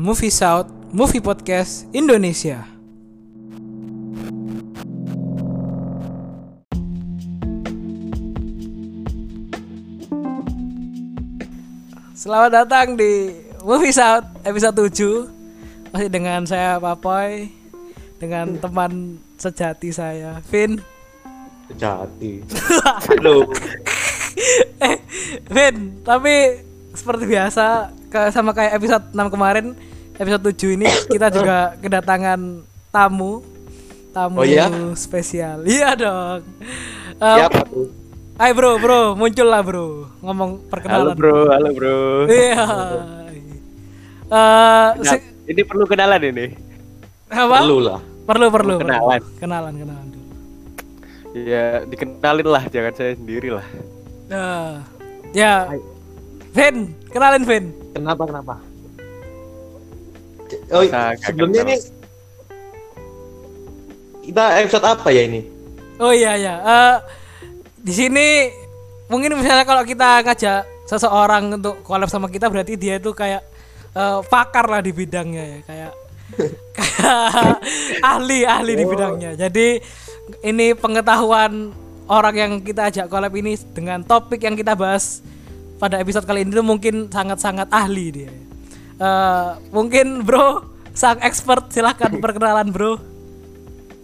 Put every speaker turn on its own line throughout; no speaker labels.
Movie South Movie Podcast Indonesia. Selamat datang di Movie South episode 7 Masih dengan saya Papoy Dengan teman sejati saya Vin
Sejati. Halo.
Eh Vin Tapi seperti biasa Sama kayak episode 6 kemarin Episode 7 ini kita juga kedatangan tamu Tamu
Oh iya?
spesial Iya dong Eh,
Siapa tuh?
Hai bro bro muncul lah bro Ngomong
Halo
perkenalan
bro, halo bro.
Iya Eh,
Nah,
si-
ini perlu kenalan ini.
apa?
Perlu lah.
Perlu perlu perlu.
Kenalan.
Kenalan kenalan dulu.
Ya dikenalin lah, jangan saya sendiri lah.
Eh, ya. Vin, kenalin Vin.
Kenapa kenapa? Oh,
Nah,
sebelumnya ini kita episode apa ya ini?
Oh iya ya. Eh, di sini mungkin misalnya kalau kita ngajak seseorang untuk collab sama kita berarti dia itu kayak eh, pakar lah di bidangnya ya kayak kayak ahli ahli di bidangnya. Jadi ini pengetahuan orang yang kita ajak collab ini dengan topik yang kita bahas pada episode kali ini tuh mungkin sangat-sangat ahli dia. Eh, mungkin bro sang expert silahkan perkenalan bro.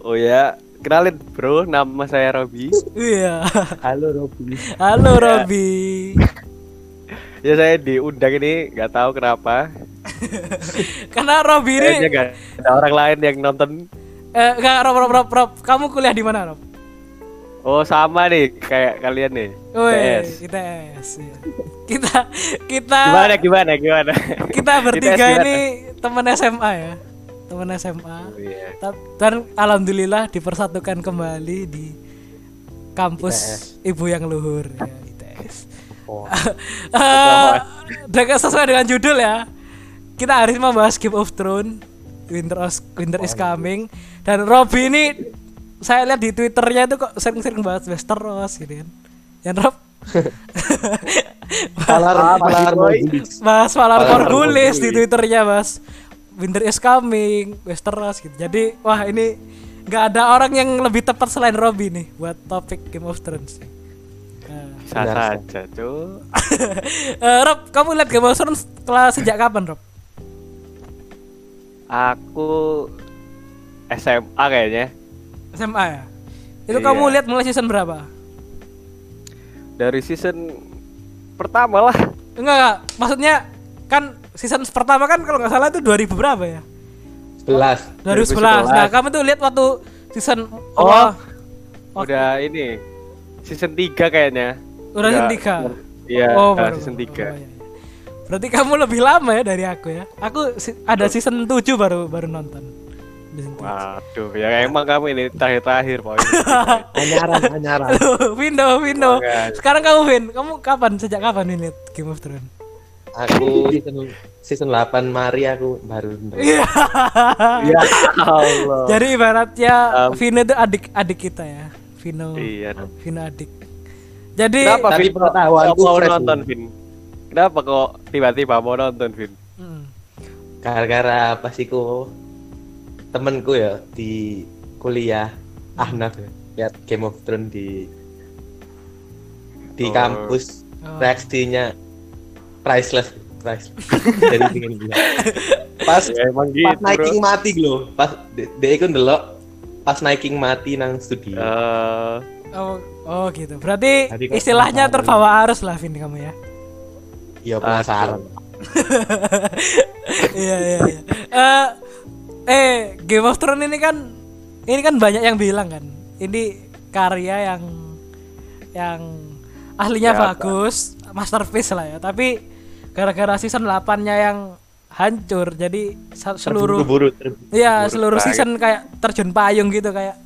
Oh ya, kenalin bro, nama saya Robi.
Iya.
Halo Robi.
Halo Robi.
ya saya diundang ini, nggak tahu kenapa.
Karena Robi
Kayaknya
ini
nggak ada orang lain yang nonton.
eh enggak Rob, Rob, Rob, Rob, kamu kuliah di mana, Rob?
Oh sama nih, kayak kalian nih.
Woi,
TS.
ITS. iya. Kita kita
Gimana gimana gimana?
kita bertiga
ITS
ini teman SMA ya. Teman SMA.
Oh, iya.
Dan alhamdulillah dipersatukan kembali di kampus Ibu yang luhur ya, ITS.
Oh.
Dengan sesuai dengan judul ya. Kita hari ini membahas Game of Thrones Winter, is, Winter is Coming dan Robby ini saya lihat di Twitternya itu kok sering-sering bahas Westeros gitu kan. Yang Rob
Palar palar
boy.
Morgulis.
bahas Valar Morghulis di. Twitternya mas Winter is Coming Westeros gitu. Jadi wah ini nggak ada orang yang lebih tepat selain Robby nih buat topik Game of Thrones. Nah.
Bisa saja, cuy.
Eh, Rob, kamu lihat Game of Thrones setelah sejak kapan, Rob?
Aku SMA kayaknya.
SMA ya. Itu
Iya.
kamu lihat mulai season berapa?
Dari season pertama lah.
Enggak, enggak. Maksudnya kan season pertama kan kalau nggak salah itu 2000 berapa ya?
11.
2011.
2011.
Nah, kamu tuh lihat waktu season
Oh.
apa?
Udah ini season 3 kayaknya.
Udah season 3.
Iya,
oh,
udah
baru-
season
oh,
3.
iya, iya. Berarti kamu lebih lama ya dari aku ya. Aku si- ada season 7 baru baru nonton.
Waduh, ya emang kamu ini terakhir-terakhir poin.
Anyaran anyaran.
Aduh, Vindo, Vindo. Sekarang kamu Vin, kamu kapan sejak kapan nih lihat Game of Thrones?
Aku season season 8 Mari aku baru.
Iya.
ya Allah.
Jadi ibaratnya
Um,
Vino itu adik-adik kita ya. Vino.
Iya.
Vino adik. Jadi
Kenapa
Tapi
Vin kok mau nonton
Vin.
Kenapa kok tiba-tiba mau nonton Vin?
Mm.
Gara-gara pas iku temenku ya di kuliah Ahnaf ya. Lihat Game of Thrones di di
Oh.
kampus
Oh.
reaksinya priceless priceless jadi pengen bilang pas
Ya emang
pas
gitu,
naiking
Bro.
mati lho pas de- dia iku ndelok pas naiking mati nang studio
Eh,
Oh, oh gitu. Berarti
Tadi
istilahnya terbawa arus lah Vin kamu ya.
ya penasaran
Iya iya iya. Eh Game of Thrones ini kan ini kan banyak yang bilang kan. Ini karya yang yang ahlinya
Ya,
bagus, masterpiece lah ya. Tapi gara-gara season 8-nya yang hancur jadi seluruh
buru ter-
Iya,
Menurut
seluruh
saya-
season kayak terjun payung gitu kayak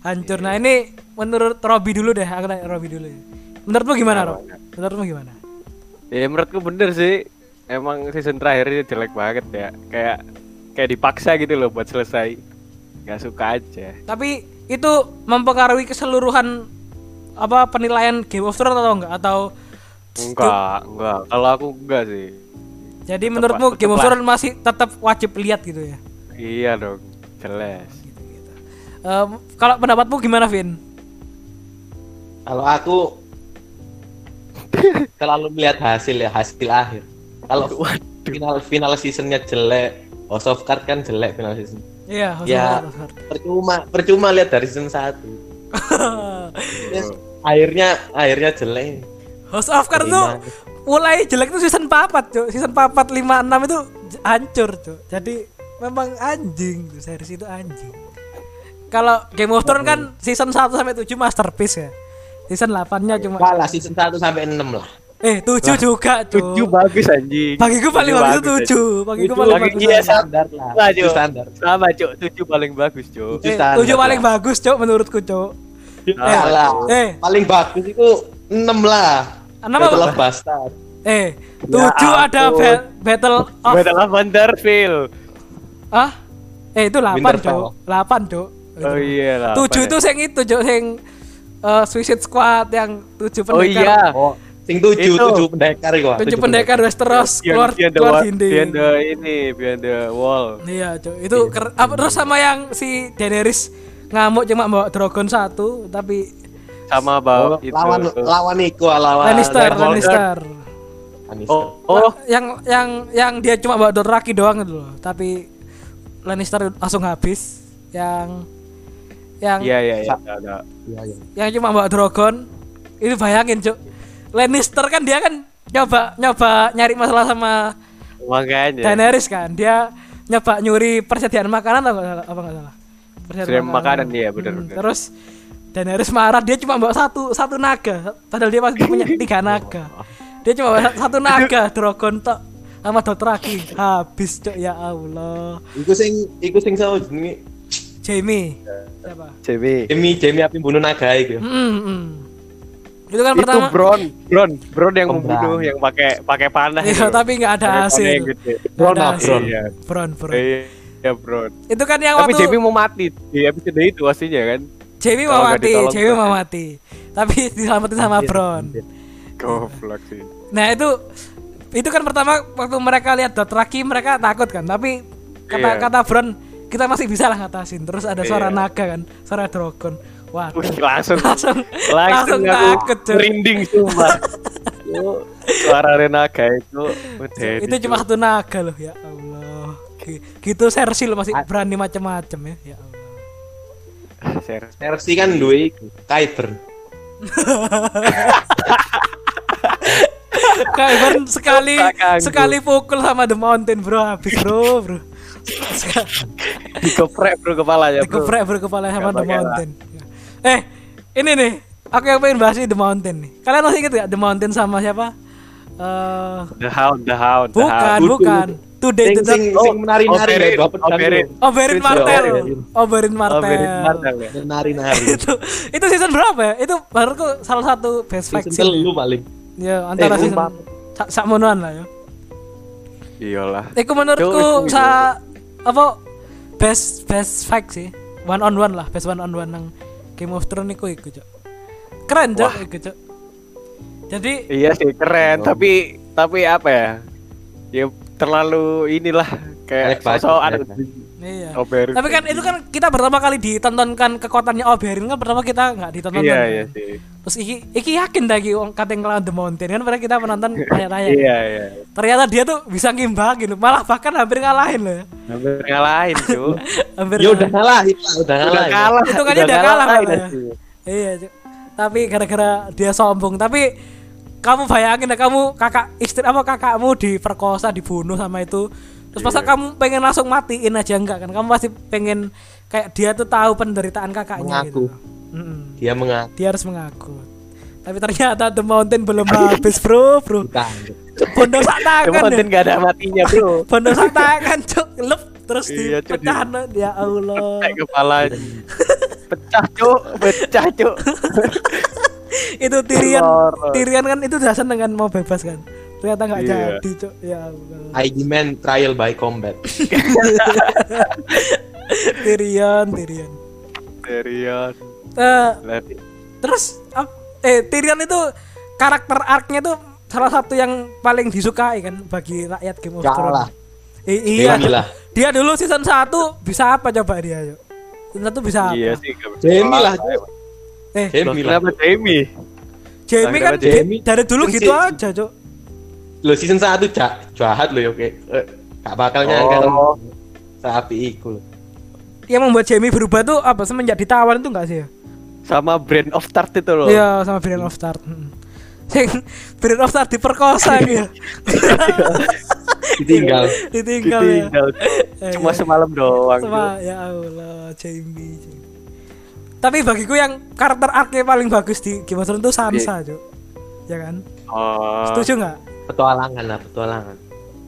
hancur. Nah, ini menurut Robi dulu deh, aku nanya Robi dulu. ya. Menurutmu gimana, Rob? Menurutmu gimana?
ya menurutku bener sih. Emang season terakhir ini jelek banget ya. Kayak kayak dipaksa gitu loh buat selesai. Gak suka aja.
Tapi itu mempengaruhi keseluruhan apa penilaian Game of Thrones atau enggak atau
Enggak, enggak. Kalau aku enggak sih.
Jadi
Tetep-
menurutmu
tetep
Game of. Thrones masih tetap wajib lihat gitu ya?
Iya dong, jelas.
Em, kalau pendapatmu gimana, Vin?
Kalau aku terlalu melihat hasil ya, hasil akhir. Kalau final final seasonnya jelek, House of Cards kan jelek final season.
Iya, House
Ya.
Of Cards.
Percuma, percuma lihat dari season 1. Yes, akhirnya akhirnya jelek.
House of Cards tuh mulai jelek tuh season 4, Cuk. Season 4, 5, 6 itu hancur, Cuk. Jadi memang anjing tuh series itu anjing. Kalau Game of Thrones kan season 1 sampai 7 masterpiece ya. Season 8-nya cuma
Kalah season 1 sampai 6 lah.
Eh 7 juga, Cuk.
Tujuh bagus anjing.
Bagiku paling
Tujuh
bagus
bagus,
7. Bagiku
Tujuh
paling bagus. tujuh.
standar lah.
Lah,
Itu
Cuk.
standar.
Sama, Cuk. Tujuh paling bagus, Cuk.
Eh,
standar
7 paling
lah.
bagus, Cuk, menurutku, Cuk.
Kalah.
eh.
Paling bagus itu 6 lah.
Enam apa?
Battle of Bastard.
Eh, 7 ada
ampun.
ba- Battle of
Battle of Winterfell.
Ah? Eh itu 8,
Winterfell.
Cuk. 8, Cuk.
Oh iya lah.
7 itu sing itu, Cuk, sing eh, Suicide Squad yang 7
Oh
pendekar.
iya.
Oh, sing 7
Itu.
7 pendekar iku.
7 pendekar Westeros
Beyond,
keluar
beyond the,
keluar
wa-
dinding.
beyond the ini, beyond the wall.
Iya, Cuk. Itu ker- apa terus sama yang si Daenerys ngamuk cuma bawa dragon satu tapi
Sama
Oh,
bawa itu.
lawan lawan iku lawan
Lannister. Lannister.
Lannister.
Oh, oh,
yang yang yang dia cuma bawa Dothraki doang loh. Tapi Lannister langsung habis. Yang yang
iya iya iya.
Iya, iya.
yang cuma bawa dragon itu bayangin cuk Lannister kan dia kan nyoba nyoba nyari masalah sama
Makanya.
Daenerys kan dia nyoba nyuri persediaan makanan salah apa nggak salah
Persediaan makanan, iya, benar,
Hmm,
benar.
terus Daenerys marah dia cuma bawa satu satu naga padahal dia masih punya tiga naga dia cuma bawa satu naga dragon tok sama Dothraki habis cuk ya Allah
Iku sing iku sing sapa jenenge?
Jamie siapa
Jamie.
Jamie Jamie api bunuh naga iku. ya.
Hmm, hmm. Itu kan
Itu
pertama
Bron, Bron, Bron yang membunuh yang pakai pakai panah.
Iya,
itu.
tapi nggak ada hasil.
Bron
Ada hasil.
Bron.
Iya.
Bron, Bron.
Iya, Bron.
Itu kan yang
Tapi
waktu
Jamie mau mati di episode itu aslinya kan.
Jamie mau mati, Jamie mau mati. Tapi diselamatin sama Bron.
Goblok sih.
Nah, itu itu kan pertama waktu mereka lihat Dothraki mereka takut kan, tapi kata
Iya.
kata Bron kita masih bisa lah ngatasin. Terus ada suara
Iya.
naga kan, suara dragon. Waduh.
Wih, langsung
langsung
langsung,
langsung
aku
takut.
Merinding. Cuk, Suara Renaga itu udah
Itu cuma satu naga loh ya Allah. Gi- Gitu loh masih berani macam-macam ya. Ya Allah.
Cersei kan duwe Kyber.
Kyber sekali sekali pukul sama The Mountain bro habis bro bro
Dikeprek bro kepalanya bro.
dikeprek bro kepala sama The. Mountain eh ini nih aku yang pengen bahas ini The Mountain nih kalian masih inget gak The Mountain sama siapa Eh
The Hound, The Hound, The
bukan
Hound.
bukan Today
Sing
to
sing
the
sing menari-nari
Oberyn,
bapak
Oberyn.
Oberyn
Itu,
Martell
Oberyn.
Oberyn Martell
Oberyn Martell ya.
Menari-nari.
itu itu season berapa ya itu baruku salah satu best fight
Season telu paling.
ya antara
Eh,
season sak sakmonoan lah ya
Iyalah.
Iku menurutku sa apa best best fight sih. One on one lah, best one on one nang Game of Thrones iku iku, Cuk. Keren, Cuk, iku, Cuk. Jadi
Iya sih keren, tapi tapi apa ya? Ya terlalu inilah kayak sosok ada
elek
iya.
Oberyn.
Tapi kan itu kan kita pertama kali ditontonkan kekuatannya Oberyn kan pertama kita nggak ditonton.
Iya
kan.
iya sih.
Terus iki iki yakin dah iki wong kate ngelawan The Mountain kan padahal kita penonton tanya-tanya.
Iya iya.
Ternyata dia tuh bisa ngimbangin, malah bahkan hampir ngalahin loh.
Hampir ngalahin cuy.
Hampir
Ya udah kalah, udah
Udah
kalah. ya.
kalah.
Itu kan udah kalah
kalah
ya. Iya, tapi gara-gara dia sombong. Tapi kamu bayangin deh kamu kakak istri apa kakakmu diperkosa, dibunuh sama itu. Terus masa kamu pengen langsung matiin aja enggak kan? Kamu pasti pengen kayak dia tuh tahu penderitaan kakaknya
Mengaku.
gitu. Mm-mm.
Dia mengaku.
Dia harus mengaku. Tapi ternyata The Mountain belum habis, Bro, Bro. Bondo sak tangan.
Kemudian
ya.
gak ada matinya bro.
Bondo sak tangan, Cuk. Lep terus
Iya,
dipecah ya Allah.
Kayak kepalanya. Pecah cuk, pecah cuk.
itu Tyrion
Lorot.
Tyrion kan itu udah seneng kan mau bebas kan ternyata nggak
Iya.
jadi cok ya Allah
IG man trial by combat.
Tyrion Tyrion
Serius.
Eh,
Berarti
terus ap- eh Tyrion itu karakter arc-nya tuh salah satu yang paling disukai kan bagi rakyat Game of. Thrones. I- iya.
Lah.
Dia dulu season 1 bisa apa coba dia, yuk? Season 1 bisa apa?
Iya sih.
Jamie lah.
Eh,
Jamie lah.
Kenapa Jamie?
Jamie kan
Jamie?
dari dulu
Kan
gitu aja, Cuk.
Lo season 1 jah, jahat lo ya oke. Eh, Gak bakal nyangka
Oh.
sapi iku.
Yang membuat Jamie berubah tuh apa semenjak ditawan itu enggak sih ya?
Sama Brand of Start itu loh.
Iya, sama Brian of Start. Hmm. Sing Brian of Start diperkosa gitu ya.
Ditinggal.
Ditinggal ya.
Ditinggal. Cuma
iya.
semalam doang.
Sama ya Allah, Jamie. Jamie. Tapi bagiku yang karakter arc paling bagus di Game of Thrones itu Sansa, Cuk. Ya kan?
Oh.
Setuju nggak?
Petualangan lah, petualangan.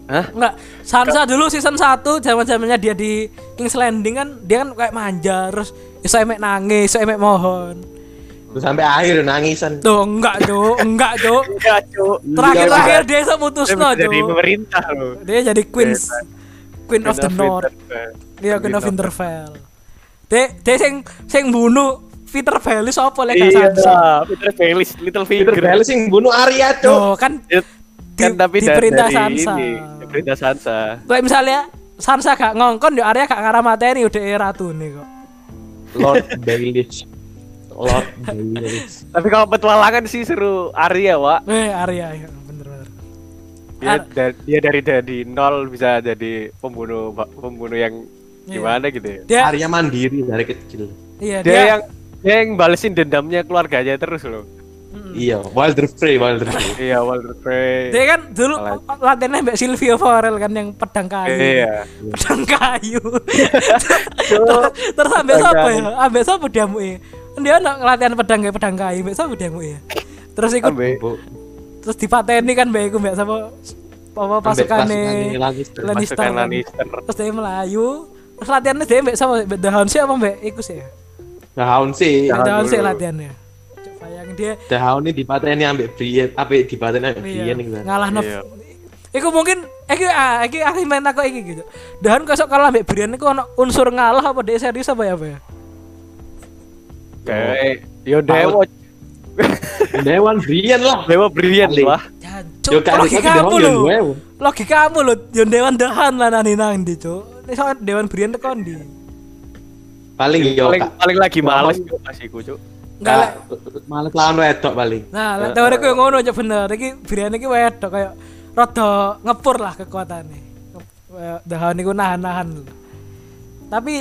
Hah?
Enggak, Sansa dulu season 1 zaman-zamannya dia di King's Landing kan dia kan kayak manja terus iso emek nangis, iso emek mohon.
Terus sampai akhir nangisan.
Tuh enggak, Cuk. Enggak, Cuk.
Enggak, Cuk.
Terakhir-terakhir
Dia
dia iso mutusno,
bisa jadi pemerintah loh.
Dia jadi Queen Queen of the North.
Winterfell.
Iya, Queen of Winterfell. Dia dia sing sing bunuh Peter Baelish apa lek gak
Iya,
Sansa.
Peter Baelish, Little
Peter
Finger.
Baelish sing bunuh Arya.
Tuh, kan
kan
di-
tapi
di perintah
dari
Sansa.
ini, di perintah Sansa.
Kayak misalnya Sansa gak ngongkon yo Arya gak ngarah mateni udah ratu nih kok.
Lord Baelish. Lord Baelish.
Tapi kalau petualangan sih seru Arya, Wak.
Eh Arya ya.
Dia,
Ar-
da- dia dari dari nol bisa jadi pembunuh pembunuh yang
Iya.
gimana gitu ya.
Dia
Arya mandiri dari kecil.
iya
Dia,
dia,
yang dia yang balesin dendamnya keluarganya terus loh.
Mm.
Iya, Wilder Frey, Wilder Frey.
Iya, Walter Frey.
dia kan dulu latihannya Mbak Silvio Forel kan yang pedang kayu.
Iya.
Pedang kayu. Terus sampai
Pedang
siapa ya? Sampai siapa dia mu Dia nak latihan pedang kayak pedang kayu, mbak siapa dia mu ya? Terus ikut
Ambe
Bu.
terus dipateni kan mbak iku mbak sama apa pasukane
pasukane Lannister.
Lannister.
pasukan. Lannister.
Terus dia melayu. Terus latihannya dia mbak sama mbak Dahan sih apa mbak iku sih ya?
Daun sih.
Dahan
sih latihannya. Bayangin dia
Daun ini dipateni ambek Brienne, apa dipateni ambek
iya,
Brienne gitu.
ngalah naf.
Iya.
Iku mungkin iki ah iki aku main aku iki gitu. Dahan kok kalah mbak Brian iku ono unsur ngalah apa dia serius apa ya apa ya?
Kayak yo Dewa
Dewan Brienne lah.
Dewa
Paling.
lah.
Yo kan
logikamu lho.
Dewan.
Logikamu lho, yo dewan dahan lah nani nang ndi, Cuk. Nek soal dewan Brian tekan ndi?
Paling yo
Paling paling lagi males Cuk, pas iku, Cuk.
Enggak
Males lawan wedok paling.
Nah, lek teoriku yang ngono aja bener. Iki Brian iki wedok kayak rada ngepur lah kekuatannya. Kayak Dahan iku nahan-nahan. Tapi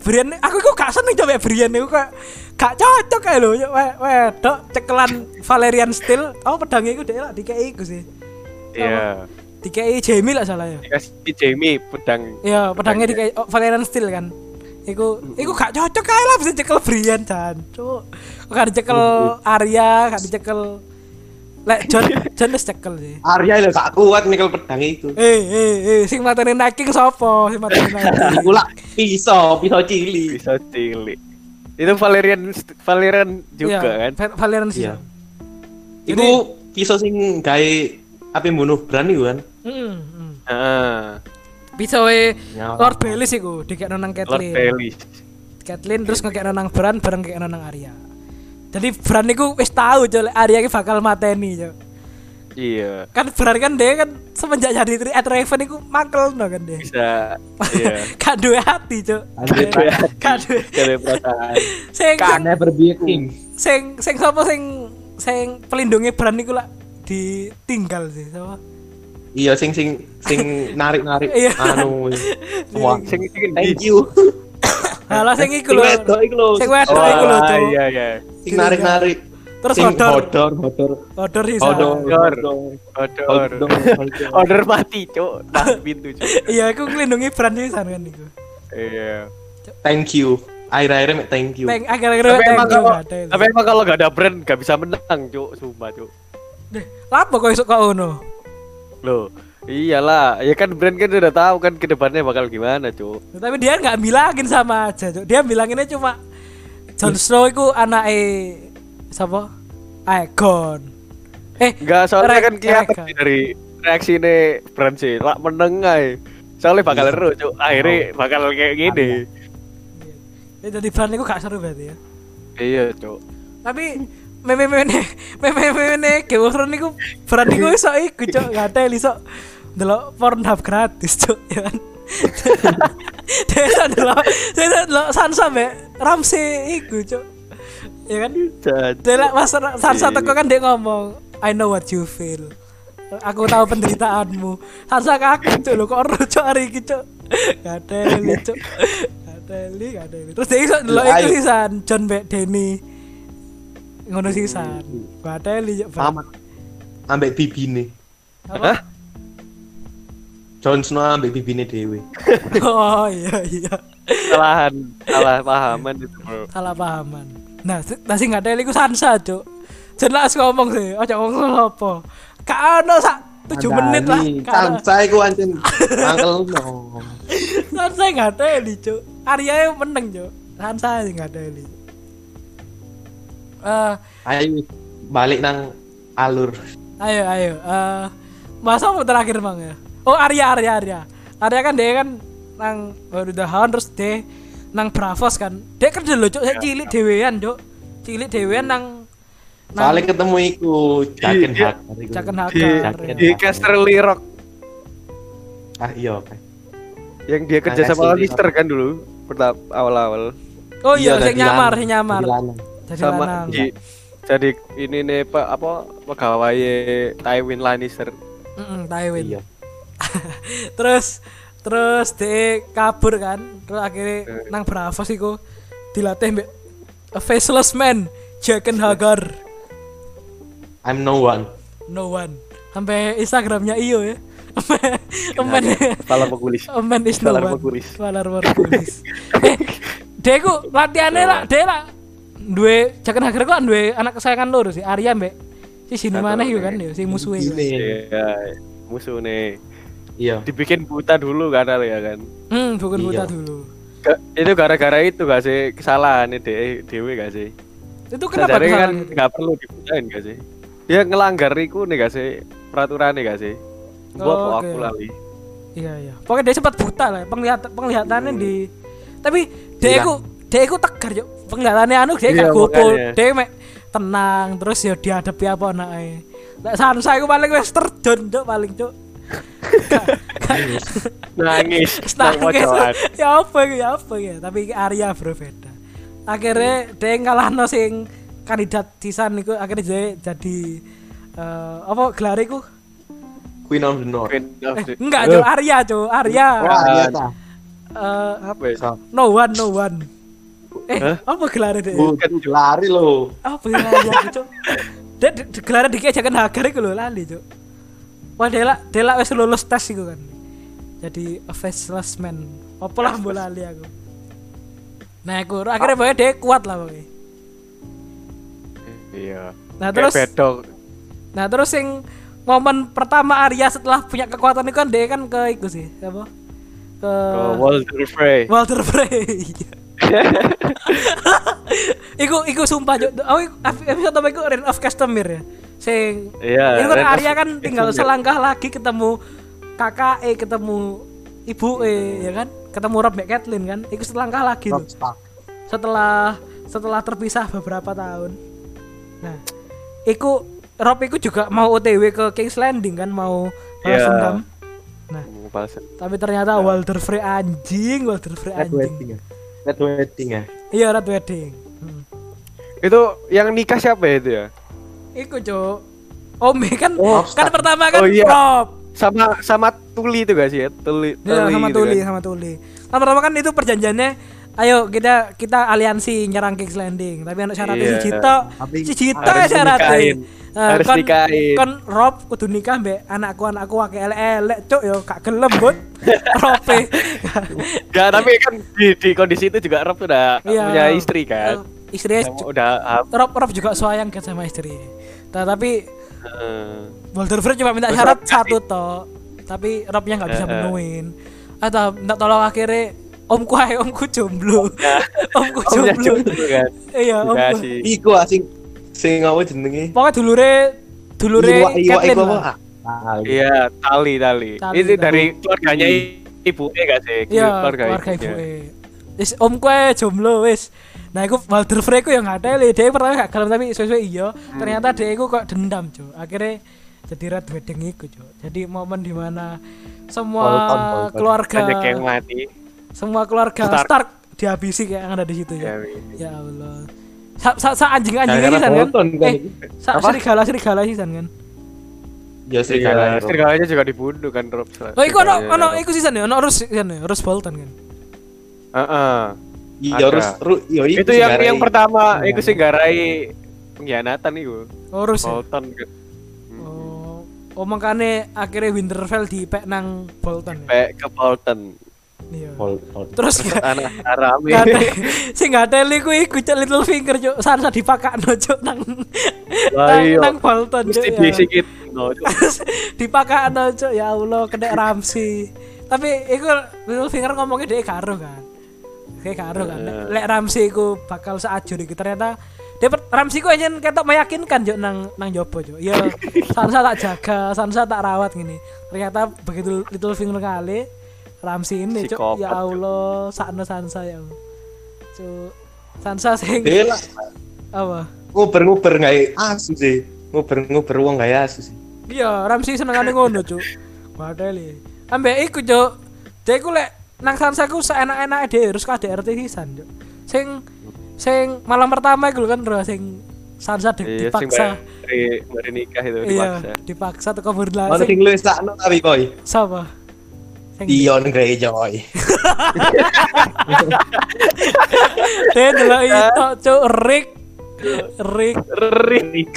Brian aku kok gak seneng coba Brian iku kayak gak cocok kayak lho we- wedok cekelan Valerian Steel. Oh pedangnya iku dhek lah dikei iku sih.
Iya.
Dikei Jamie lah salah ya.
Dikasih Jamie pedang.
Iya, pedangnya dikei oh, Valerian Steel kan. Iku iku gak cocok kae lah bisa cekel Brian jancuk. Gak dicekel Arya, gak dicekel Lek John John wis cekel sih.
Arya lho gak kuat nikel pedang itu.
Eh, eh, eh, sing matane Night King sapa? Sing matane Night King.
Iku lah pisau, pisau cili.
Bisa cilik. Itu Valerian Valerian juga
Iya,
kan?
Va- Valerian sih.
Iya. Iku pisau sing gawe api bunuh berani kan.
Heeh, heeh.
Heeh.
Bisa we
Nyawa.
Lord Baelish iku dikekno nang
Lord
Catelyn.
Baelish.
Catelyn terus ngekekno nang Bran bareng ngekekno nang Arya. Jadi Bran iku wis tahu jole Arya iki bakal mateni, Cuk.
Iya.
Kan Bran kan dia kan semenjak jadi Tri at Raven iku mangkel no kan dia.
Bisa. Iya.
Gak duwe hati, Cuk.
Aduh,
Gak duwe.
Ada perasaan.
Sing
Kan never be king.
sing sing sapa sing sing pelindungi Bran iku lah ditinggal sih sapa?
Iya sing sing sing narik-narik
Iya.
anu. Wah,
Sing sing
thank you.
Halah sing iku
Sing
lho.
wedok iku lho.
Sing wedok
Oh,
iku lho, Cuk.
iya iya.
Sing narik-narik.
Terus hodor.
hodor, hodor.
Odor sih.
Odor.
Hodor, hodor.
Order mati, Cuk. Nah, pintu, Cuk.
Iya, aku ngelindungi Bran pisan kan iku.
Iya.
Thank you. Akhir-akhirnya mek thank you.
Peng agar-agar
Tapi
thank
emang
you,
kalau
gak
tapi emang kalau nggak ada brand nggak bisa menang, Cuk. Sumpah, Cuk.
Deh, Lapo kok iso kok ngono?
Loh, iyalah. Ya kan brand kan udah tahu kan ke depannya bakal gimana, Cuk.
Tapi dia nggak bilangin sama aja, Cuk. Dia bilanginnya cuma Jon Snow iku anake siapa? Aegon. Eh,
Enggak, soalnya kan kelihatan dari reaksi ini brand sih. Lah meneng ae. Soalnya bakal
Iya.
seru, Cuk. Akhirnya bakal kayak gini.
Ya, jadi Bran iku gak seru berarti ya.
Iya, Cuk.
Tapi meme meme meme meme Game niku berarti gue iso iku cok ngateli sok delok Pornhub gratis cok ya kan? Desa delok desa delok Sansa mbek Ramsey iku cok ya kan? Delok pas Sansa teko kan dia ngomong I know what you feel. Aku tahu penderitaanmu. Sansa kaget cok lho kok ero cok hari iki cok ngateli cok ngateli ngateli terus dia iso delok iku sisan John mbek Denny ngono sisan ngateli cok
Pamat. Ambek bibine.
apa?
Jon Snow ambek bibine dhewe.
oh iya iya.
Kesalahan, salah pahaman itu bro.
salah pahaman. Nah si- nah sing ngateli iku Sansa cok jelas ngomong sih ojo ngomong apa? Gak ono sak. 7 menit lah.
Sansa iku anjen angkel no.
Sansa ngateli cok Arya yang menang cok Sansa yang ngateli eh
Ayo balik nang alur.
ayo ayo eh masa mau terakhir bang ya oh Arya Arya Arya Arya kan dia kan nang baru dahan terus dia nang Bravos kan dia kan dulu cok saya cilik dewean cok cilik dewean nang
Soalnya ketemu iku Jaken
Iya.
Hacker iku.
Caken
Di-
Casterly Rock
Ah iya oke.
yang dia kerja sama. Lannister kan dulu pertama awal-awal.
oh iya
Iya,
sing
dari
nyamar sing nyamar. Jadi
sama
lanang.
di jadi ini nih pak apa pegawai Tywin Lannister.
Mm-mm, Tywin
Iya.
terus terus dia kabur kan terus akhirnya
Eh.
nang Bravos iku dilatih mbek a faceless man Jaken Hagar.
I'm no one.
no one. Sampai Instagramnya iyo ya. Emen
salah pegulis.
Emen is no one.
Morghulis.
Valar Morghulis eh dia ku latihannya lah dia lah dua Jaken Hagar kok dua anak kesayangan loro sih Arya mbek si sini mana yuk kan ya si musuhnya kan.
Ini.
iya musuh nih
Iya.
dibikin buta dulu kan ya kan
hmm bukan buta
Iya.
dulu
Ga- itu gara-gara itu gak sih kesalahan de dewe gak sih
itu kenapa
Sadari kan nggak perlu dibutain gak sih dia ngelanggar iku nih gak sih peraturan nih gak sih buat
Oh,
aku
oke.
lali
Iya iya. Pokoknya dia sempat buta lah. Penglihatan penglihatannya di tapi dia
Iya.
iku dia iku tegar yo. Penglihatannya anu dia
Iya,
gak
makanya.
Dia mek tenang terus ya dihadapi apa anake. Lek Sansa iku paling wis terjun cuk paling cuk.
nangis nang
Nangis. ya apa ya apa ya. Tapi Arya bro beda. Akhirnya dia ngalahno sing kandidat sisan niku akhirnya dia jadi eh, apa gelar iku?
Queen of the North.
Queen of
Eh, enggak, Cuk. Arya, Cuk. Arya.
Wah, iya ta.
Eh,
apa ya
So,
no one, no one. Eh,
Hah?
apa gelarnya deh?
bukan lari lo.
Apa gelarnya, di- di- gelarnya dikit jangan hagar iku lho lali, Cuk. Wah, Dela, Dela wis lulus tes iku kan. Jadi a faceless man. Apa lah mbok lali aku. Nah, aku akhirnya pokoknya dia kuat lah pokoknya.
iya
Nah, terus
bedok
nah terus yang momen pertama Arya setelah punya kekuatan itu kan dia kan ke iku sih, apa? Ke
ke Walter Frey
Walter Frey. iku iku sumpah Cuk. Oh, iku- episode apa iku? Reign of Castamere ya. Sing
Iya,
Itu kan Arya kan tinggal selangkah lagi ketemu kakak eh ketemu ibu eh ya kan? Ketemu Rob Mbak Catelyn kan? Itu selangkah lagi tuh setelah setelah terpisah beberapa tahun. Nah iku Rob iku juga mau OTW ke King's Landing kan? Mau balas
Iya.
dendam. Nah tapi ternyata Walter Frey anjing Walter Frey anjing.
Red wedding ya.
iya Red Wedding hmm.
itu yang nikah siapa ya itu ya
iku cok Ome kan
Oh,
kan pertama kan
Oh, iya.
Rob
sama sama Tuli itu gak sih ya Tuli
Ya, sama
itu
Tuli,
kan?
sama Tuli. Nah, pertama kan itu perjanjiannya ayo kita kita aliansi nyerang King's Landing tapi anak syaratnya
Iya.
si Cito
Tapi
si Cito
harus
ya syaratnya. Nah,
Harus
kon,
nikahin.
kon Rob kudu nikah mbek anakku anakku wake elek-elek cuk yo gak gelem bot Robe
Gak, tapi kan di, di kondisi itu juga Rob udah
Iya.
punya istri kan.
Istrinya
Yang
ju-
udah ah,
Rob Rob juga sayang kan sama istri nah, tapi
eh,
Walter Frey cuma minta syarat satu toh tapi Robnya nggak bisa
eh.
menuin atau minta tolong akhirnya omku ae omku jomblo omku jomblo
kan.
iya omku
iku asing sing apa jenenge?
pokoknya dulure dulure?
Ah,
Iya, tali tali. Itu
tali.
dari keluarganya ibu eh gak sih?
iya
keluarga
keluarga ibu
ibunya.
wis omku ae jomblo wis Nah, iku Walter Frey ku yang ngateli, dia pertama gak gelem tapi sesuai iya. Ternyata dia iku kok dendam, Cuk. Akhirnya jadi red wedding iku, Cuk. Jadi momen di
mana semua
keluarga
Banyak yang mati.
Semua keluarga
Stark.
Stark, dihabisi kayak yang ada di situ
Ya,
ya.
iya.
Ya Allah. Sa, sa, sa anjing anjing sih San, kan?
Kan?
Eh, sa,
Apa?
serigala serigala sih kan?
Ya serigala.
Iya, serigalanya juga dibunuh kan Rob.
Oh, iku ono ono iku sih ya, ono Rus kan ya, Rus Bolton kan.
Heeh.
Iya
Ada.
harus ru- iya, iku
Itu
sing
yang yang pertama,
Iya.
itu sih garai pengkhianatan itu.
Oh, Rus ya.
Bolton kan.
Oh, oh makanya akhirnya Winterfell dipek nang Bolton ya.
Sampai ke Bolton.
Iya. Terus gak
Anak Arami.
gak ada sing gak ada liku iku cek little finger cuk sansa dipakakno cuk nang
iya.
nang Bolton cuk
Mesti
ya.
disikit. No,
dipakakno cuk ya Allah kena Ramsi. Tapi iku little finger ngomongnya dia karo kan. Kayak karo kan. Lek- Lek Ramsi iku bakal seajur iki ternyata dia per- Ramsi ku anjen ketok meyakinkan cuk nang nang jopo cuk. Ya Sansa tak jaga, Sansa tak rawat gini. Ternyata begitu little finger kali Ramsi ini cuk
Psikopat,
ya. Allah sakno Sansa ya. Allah. Cuk Sansa sing
lah
apa?
nguber-nguber nggak asu sih. Nguber-nguber wong nggak asu sih.
Iya, Ramsi senengane ngono, Cuk. Padahal Ambek iku, Cuk. Dia iku lek nang Sansa ku seenak-enake dhewe harus KDRT sisan, Cuk. Sing sing malam pertama iku kan bro sing Sansa di,
Iya,
dipaksa.
dari nikah itu
Iya,
dipaksa.
dipaksa berla
Mana sing
sing
lu sakno tapi koi.
sapa?
Dion Greyjoy.
dia delok itu, Cuk, Rick. Rick.
Rik.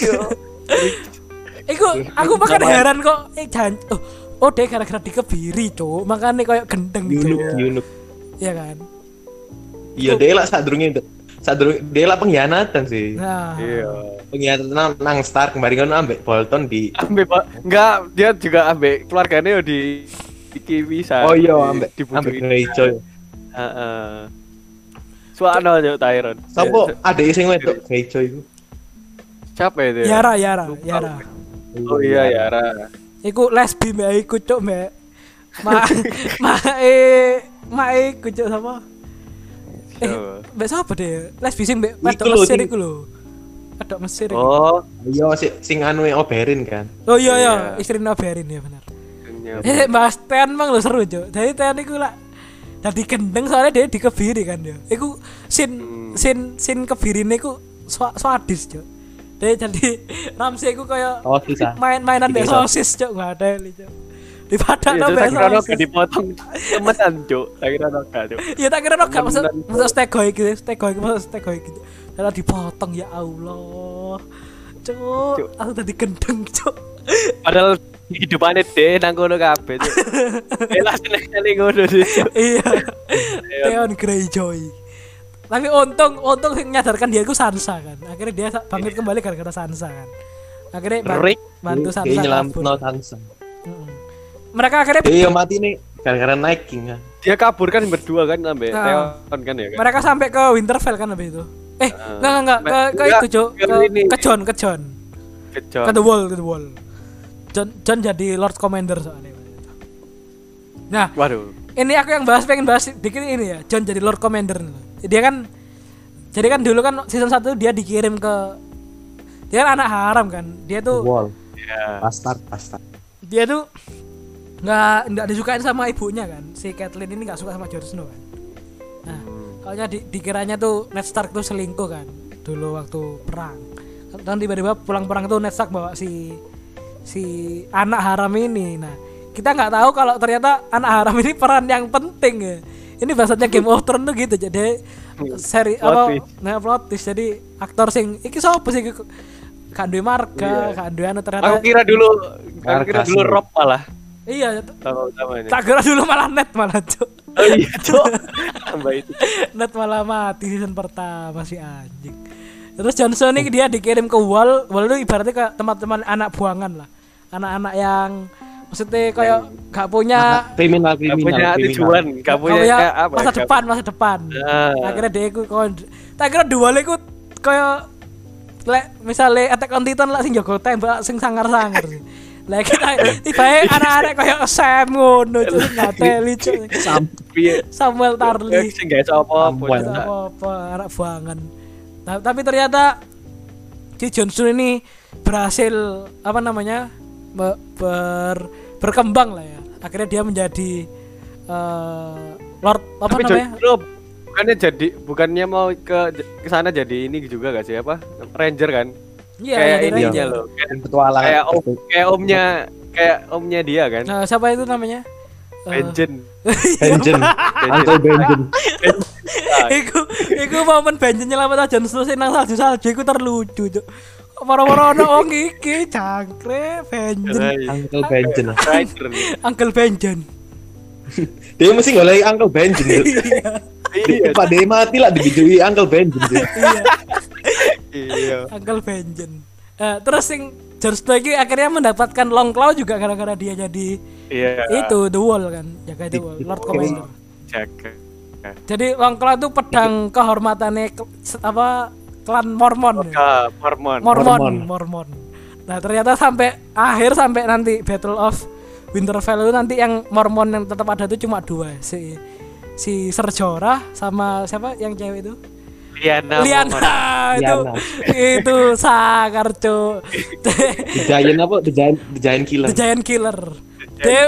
Iku aku makan heran kok eh jan oh, oh dia gara-gara dikebiri, Cuk. Makanya kayak gendeng,
Yunuk,
Cuk.
Yunuk.
Iya kan?
Iya dia lah sadurunge sadurunge dia lah pengkhianatan sih.
Nah.
Iya.
Pengkhianatan nang, nang Stark kemarin kan ambek Bolton di
Ambil Pak. Enggak, dia juga ambil keluarganya yo di iki bisa.
Oh iya ambek ambek Greyjoy.
Heeh. Suano yo Tyron.
Sopo
Eh,
ada sing wedok Greyjoy iku.
Siapa itu? ya?
Yara, Yara,
Lupa.
Yara.
Oh iya Yara.
Iku lesbi mbak iku cuk mbak. Ma ma eh ma iku cuk sama. Eh, mbak siapa deh? Lesbi sing mbak wedok Mesir iku lho. Wedok Mesir.
Oh,
Iya sing sing anu Oberyn kan.
Oh iya iya,
Iya.
istri Naberin ya benar.
Iya.
Eh, Mas Ten mang lo seru cuk. Jadi Ten iku lah Dadi gendeng soalnya dia dikebiri kan dia. Iku sin
Hmm.
sin sin kebirine iku swa- swadis cuk. Dia jadi Ramsey iku kayak
Oh
main-mainan
Bikin
dek sosis cuk nggak ada li cuk. Dipadak
Iya,
mbek sosis.
dipotong temenan, Cuk. Akhirnya gak, Cuk.
Ya tak kira gak masuk
Temenan.
masuk stego iki, stego iki masuk stego iki. Karena dipotong ya Allah. Cuk,
Cuk.
aku tadi gendeng cuk.
Padahal hidupannya deh nang kono kabeh. Elah seneng ngono sih.
Iya. Theon Greyjoy. Tapi untung untung sing nyadarkan dia itu Sansa kan. Akhirnya dia bangkit kembali gara-gara Sansa kan. Akhirnya
Rick.
bantu Sansa.
Dia nyelam
kabur.
no Sansa.
Mereka akhirnya
Iya mati nih gara-gara Night King kan.
Dia kabur kan berdua kan sampai
Ah.
Theon kan ya kan.
mereka sampai ke Winterfell kan habis itu. Eh,
Ah.
enggak enggak enggak ke ke itu, Cuk.
ke
Ke,
ini.
ke John, ke John. Ke The Wall, ke The Wall. John John jadi Lord Commander soalnya. Nah,
Waduh.
ini aku yang bahas pengen bahas dikit ini ya John jadi Lord Commander dia kan jadi kan dulu kan season 1 dia dikirim ke dia kan anak haram kan dia tuh
Wall.
Ya.
Bastard, bastard.
dia tuh nggak nggak disukain sama ibunya kan si Catelyn ini nggak suka sama Jon Snow kan nah kalau di, dikiranya tuh Ned Stark tuh selingkuh kan dulu waktu perang dan tiba-tiba pulang perang tuh Ned Stark bawa si si anak haram ini. Nah kita nggak tahu kalau ternyata anak haram ini peran yang penting ya. Ini bahasanya Game of Thrones tuh gitu jadi seri
Plot
apa nah plot twist. Jadi aktor sing iki siapa sih? Kan duwe marga kan duwe anu ternyata
Aku kira dulu aku kira dulu. Rob malah.
Iya tak kira dulu malah net malah cuk.
Oh iya, Cuk. Tambah itu.
net malah mati season pertama si anjing terus Johnson ini dia dikirim ke wall wall itu ibaratnya ke teman-teman anak buangan lah anak-anak yang maksudnya kayak gak punya
Kriminal,
Gak
kriminal.
punya
kriminal.
tujuan, gak
gak
punya
punya
kayak apa?
masa
gak-
depan masa depan
Ah.
akhirnya dia ikut kon tak kira dua iku kayak lek misalnya Attack on Titan lah sing jago tembak sing sangar-sangar sih Lah kita tiba anak-anak kayak Sam ngono cuk ngateli cuk. Samuel Tarly.
Sing gak apa-apa.
Samuel.
Cuk.
apa anak buangan. Ta- tapi ternyata si Johnson ini berhasil apa namanya be- ber- berkembang lah ya. Akhirnya dia menjadi eh, Lord apa
Tapi
namanya?
justru bukannya jadi bukannya mau ke ke sana jadi ini juga gak sih apa? Ranger kan?
Iya,
kayak ininya
ranger.
loh. Kayak,
petualangan
kayak om, kayak omnya kayak omnya dia kan.
Nah, siapa itu namanya? Eh,
Benjen.
Benjen Uncle Benjen
iku iku momen Benjen nyelamat Snow sing nang salju salju iku terlucu cuk. Moro-moro ono wong iki jangkrik Benjen.
Uncle Benjen.
Uncle Benjen.
dia mesti ngoleh Uncle Benjen Cuk.
Iya.
Pak dia mati lah dibijui Uncle Benjen.
Iya.
Uncle Benjen. Eh, terus sing Snow iki akhirnya mendapatkan Long Claw juga gara-gara dia jadi
Iya.
itu The Wall kan, jaga The Wall, Lord Commander.
Jaga.
Jadi Long Claw itu pedang kehormatannya ke- apa klan Mormon. ya?
Mormon.
Mormon,
Mormon.
Mormon. Nah ternyata sampai akhir sampai nanti Battle of Winterfell itu nanti yang Mormon yang tetap ada itu cuma dua si si Ser Jorah sama siapa yang cewek itu
Liana.
Liana
Mormon.
itu
Liana.
itu sakar cu
The Giant apa The Giant The Giant Killer
The Giant Killer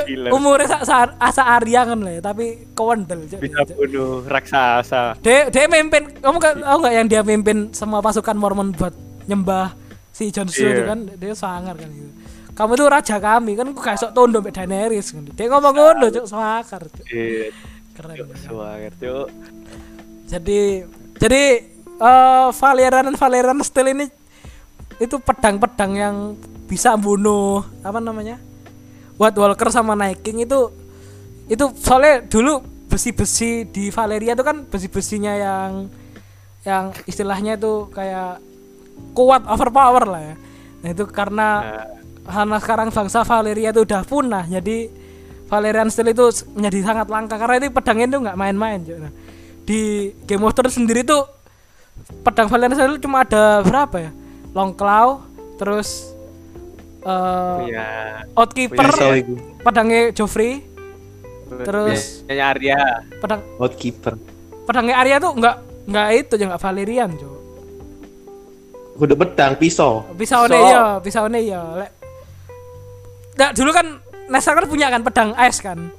Killer.
umurnya sa, sa, asa Arya kan lah tapi kewendel.
Bisa bunuh raksasa.
dia dia mimpin kamu kan tahu nggak yang dia mimpin semua pasukan Mormon buat nyembah si Jon Snow
Iya.
itu kan dia sangar kan gitu kamu tuh raja kami kan gak sok tondo mbek Daenerys kan dia ngomong ngono cuk sangar.
Iya.
keren
Cuk, Suwanger, cuk.
jadi jadi eh Valerian dan Valerian Steel ini itu pedang-pedang yang bisa bunuh apa namanya White Walker sama Night King itu itu soalnya dulu besi-besi di Valeria itu kan besi-besinya yang yang istilahnya itu kayak kuat overpower lah ya. Nah itu karena karena sekarang bangsa Valeria itu udah punah jadi Valerian Steel itu menjadi sangat langka. Karena itu pedangnya itu nggak main-main Cuk. Nah, di Game of Thrones sendiri tuh pedang Valerian Steel cuma ada berapa ya? Long claw terus
Iya.
Outkeeper
Pisau itu
pedangnya Joffrey terus
Nyanyi Arya.
pedang
Outkeeper
pedangnya Arya tuh nggak nggak itu ya nggak Valerian Cuk.
Kudu pedang pisau
Pisaunya
So-
iya, pisaunya iya. Lek. Nah, dulu kan Nesa kan punya kan pedang ice kan.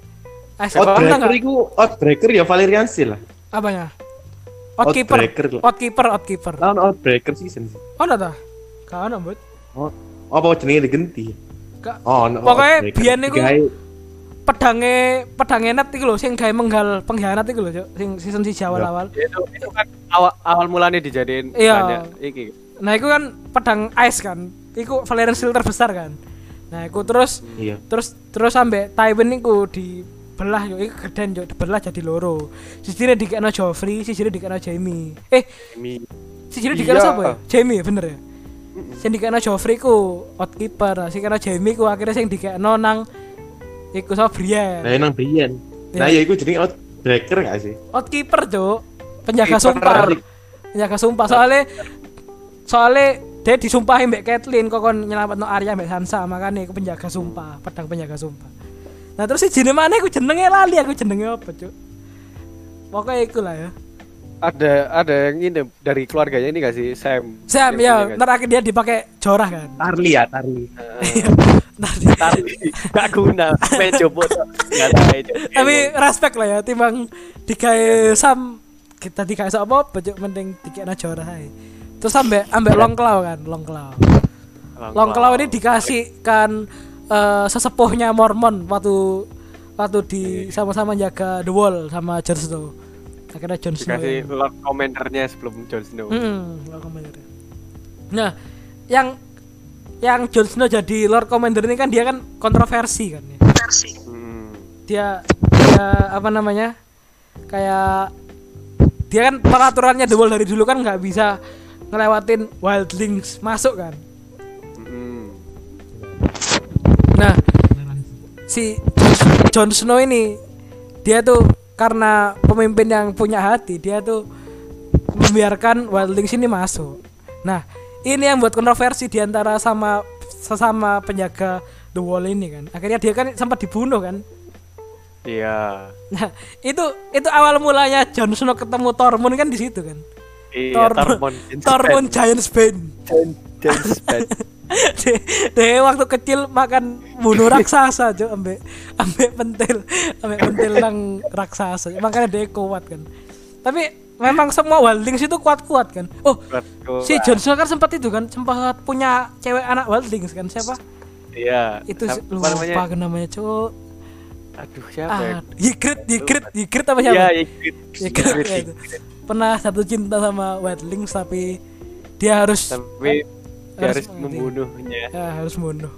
Apa
Outbreaker itu Outbreaker ya Valerian Steel lah
Apanya? Outkeeper.
Outbreaker.
Outkeeper, outkeeper.
Lawan Outbreaker season sih
Oh? Gak ono, Bud.
Oh, apa jenenge digenti? Oh, no,
Pokoknya
Outbreaker.
biyen niku- Pedangnya pedangnya net iku lho sing gawe menggal pengkhianat iku lho, Cuk. Sing season 1 awal-awal.
Itu itu kan awal awal mulanya dijadiin
Iya.
iki.
Nah, itu kan pedang ice kan. Iku Valerian Steel terbesar kan. Nah, iku terus
Iya.
terus terus sampai Tywin niku dibelah yo iku geden yo dibelah jadi loro. Sisine dikekno Joffrey, sisine dikekno Jaime. Eh,
Mi.
sisine dikekno
Iya.
sapa ya? Jaime ya bener ya? Sing dikekno Joffrey ku Outkeeper, sing kena Jaime ku akhirnya sing dikekno nang iku sapa Brienne.
Nah, nang Brian. Nah, ya iku jenenge Outbreaker gak sih?
Outkeeper, Cuk. Penjaga sumpah. Penjaga sumpah soalnya soalnya dia disumpahin Mbak Catelyn kok kon nyelametno Arya Mbak Sansa makanya aku penjaga sumpah, pedang penjaga sumpah. Nah terus si jenenge mana aku jenenge lali aku jenenge apa, Cuk? Pokoknya iku lah ya.
Ada ada yang ini dari keluarganya ini gak sih Sam?
Sam ya, akhirnya dia dipakai jorah kan.
Tarli ya, Tarli.
Ntar di-
Tapi gak guna, main itu.
Tapi respect lah ya, timbang digawe Sam kita digawe apa apa, Cuk, mending dikena jorah ae. Terus sampai ambek long claw kan, long claw. Long Claw ini dikasihkan eh, sesepuhnya Mormon waktu waktu di sama-sama jaga The Wall sama Snow. Akhirnya Jon Snow.
dikasih
yang-
Lord Commandernya sebelum Jon Snow.
Mm, Lord Commander. Nah, yang yang Jon Snow jadi Lord Commander ini kan dia kan kontroversi kan ya.
Hmm.
Dia dia apa namanya? Kayak dia kan peraturannya The Wall dari dulu kan nggak bisa ngelewatin wildlings masuk kan.
Hmm.
Nah, si Jon Snow ini dia tuh karena pemimpin yang punya hati, dia tuh membiarkan wildlings ini masuk. Nah, ini yang buat kontroversi di antara sama sesama penjaga The Wall ini kan. Akhirnya dia kan sempat dibunuh kan.
Iya.
Nah, itu itu awal mulanya Jon Snow ketemu Tormund kan di situ kan.
Iya,
Tormund Tormund Giant Bane.
James Bond.
dia waktu kecil makan bunuh raksasa cok ambek ambek pentil ambek pentil nang raksasa makanya dia kuat kan tapi memang semua wildlings itu kuat-kuat kan oh si Jon Snow kan sempat itu kan sempat punya cewek anak wildlings kan siapa
Iya.
itu lupa
namanya?
namanya, cok
Aduh, siapa ya?
ah Ygritte Ygritte Ygritte apa siapa
Iya, Ygritte.
Ygritte ya itu. pernah satu cinta sama wildlings tapi dia harus
Tapi dia
Harus
membunuhnya.
ya harus bunuh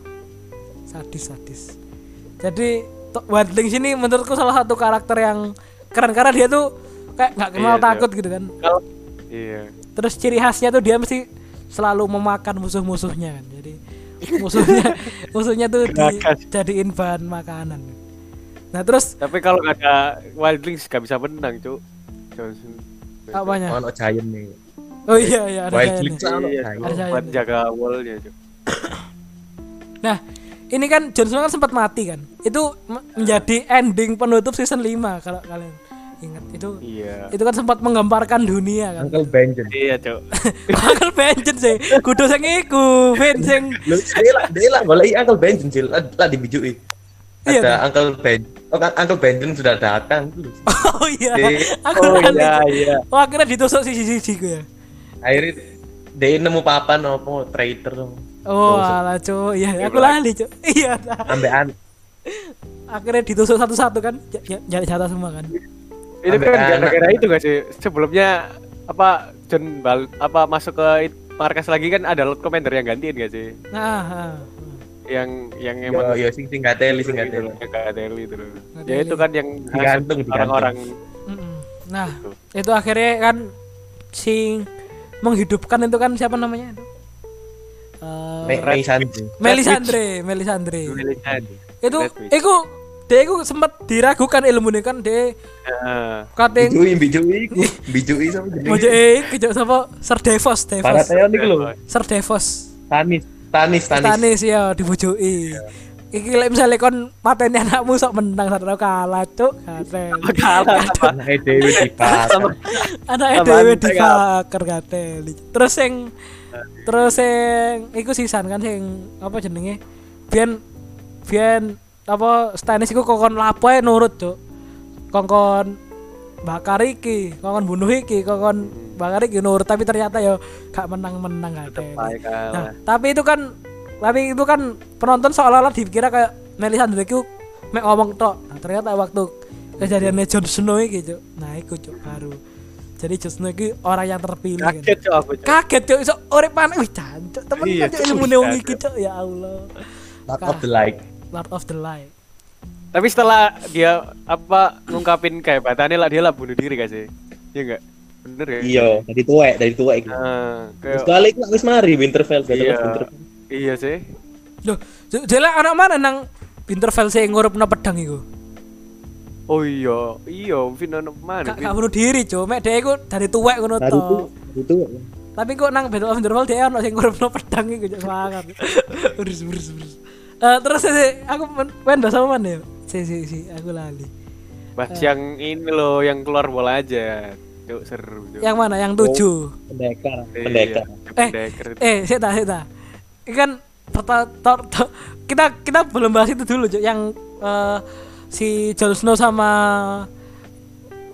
sadis sadis jadi to- Wildlings ini menurutku salah satu karakter yang keren karena dia tuh kayak nggak kenal
Iya,
takut gitu kan
iya.
terus ciri khasnya tuh dia mesti selalu memakan musuh-musuhnya kan jadi musuhnya musuhnya tuh dijadiin bahan makanan nah terus
Tapi kalau nggak ada Wildlings gak bisa menang, Cuk. Johnson.
apanya
Ono giant nih.
Oh iya iya ada
Wild
giant
Link
nih.
Iya. Cuk.
Ada
buat jaga wallnya.
Nah, ini kan Jon Snow kan sempat mati kan. Itu me- menjadi ending penutup season 5 kalau kalian ingat itu.
Iya.
Itu kan sempat menggemparkan dunia kan.
Uncle Benjen.
Iya, Cuk.
Bakal benjen sih. Kudu sing iku, Ben sing
dia lah, lah golek Uncle Benjen sih, lah dibijui.
Iya,
Ada Uncle Ben. Oh, kan Uncle Benjen sudah datang.
Oh iya. Aku
Oh
lali.
iya, iya.
Oh, akhirnya ditusuk sisi-sisi ku ya.
Akhirnya dia nemu papan apa traitor
Oh, alah cuy. Iya, aku lali, cuy. Iya. dah.
ambekan
Akhirnya ditusuk satu-satu kan. Jadi jatah semua kan.
Itu kan gara-gara itu gak sih? Sebelumnya apa John Bal apa masuk ke markas lagi kan ada Lord Commander yang gantiin gak sih?
Nah, ah.
Yang yang emang
yo sing sing gateli sing gateli
loh, yang gak teli itu loh. Ya itu kan yang
Digantung,
orang-orang.
Nah, itu akhirnya kan si menghidupkan itu kan siapa namanya itu? Eh,
Me Meisandre.
Melisandre, Melisandre.
Militan.
Itu iku dia iku sempat diragukan ilmunya kan dia
Heeh.
kating
Bijui, bijui, bijui sama jenenge.
mojo eh kejauh sama Sir Devos, Devos. Sir Devos.
Tanis, Tanis, Tanis.
Tanis ya dibujui. Iki lek misalnya kon mateni anakmu sok menang satu kalah cuk katen.
Kalah?
Anake dhewe dibakar.
Anake dhewe dibakar kateli. Terus sing terus sing iku sisan kan sing apa jenenge? Biyen biyen apa Stannis iku kokon lapo ae nurut cuk. Kongkon bakar iki, kongkon bunuh iki, kongkon bakar iki nurut tapi ternyata ya gak menang-menang.
Baik
Nah, tapi itu kan tapi itu kan penonton seolah-olah dikira kayak Melisandre itu mek ngomong tok. Nah, ternyata waktu kejadiannya Jon Snow Cuk. Nah, iku Cuk baru. Jadi Jon Snow iki orang yang terpilih kan.
Kaget cok aku. Cok.
Kaget Cuk, iso urip maneh. Wih, jancuk. Temen
Iya,
kan Cuk,
Cuk,
ilmu wong iki, Cuk. Ya Allah.
Lord of the Light.
Lord of the Light.
Tapi setelah dia apa ngungkapin kehebatannya lah dia lah bunuh diri gak sih? Iya enggak? Bener ya?
Iya, dari tuwek, dari iki.
Nah,
Terus
kayak
lah wis mari Winterfell, gak
Iya.
Winterfell.
Iya sih.
Loh, jelek anak mana nang Winterfell sing ngurupna pedang iku?
Oh iya, iya, Vin ono mana?
Gak gak bunuh diri, Cuk. Mek dhek iku dari tuwek ngono
itu,
tok.
dari tuwek.
Tapi kok nang Battle of Winterfell dia ono sing ngurupno pedang iku cok semangat. Urus urus urus. Eh terus sih aku main bahasa mana ya? Si si si aku lali.
Bahas yang ini loh, yang keluar bola aja. Cuk, seru. Cuk.
Yang mana? Yang tujuh.
Pendekar,
Iya,
pendekar.
Eh,
pendekar itu.
Eh, saya tak, saya tak. Ini kan kita kita belum bahas itu dulu, Cok. Yang eh, si Jon Snow sama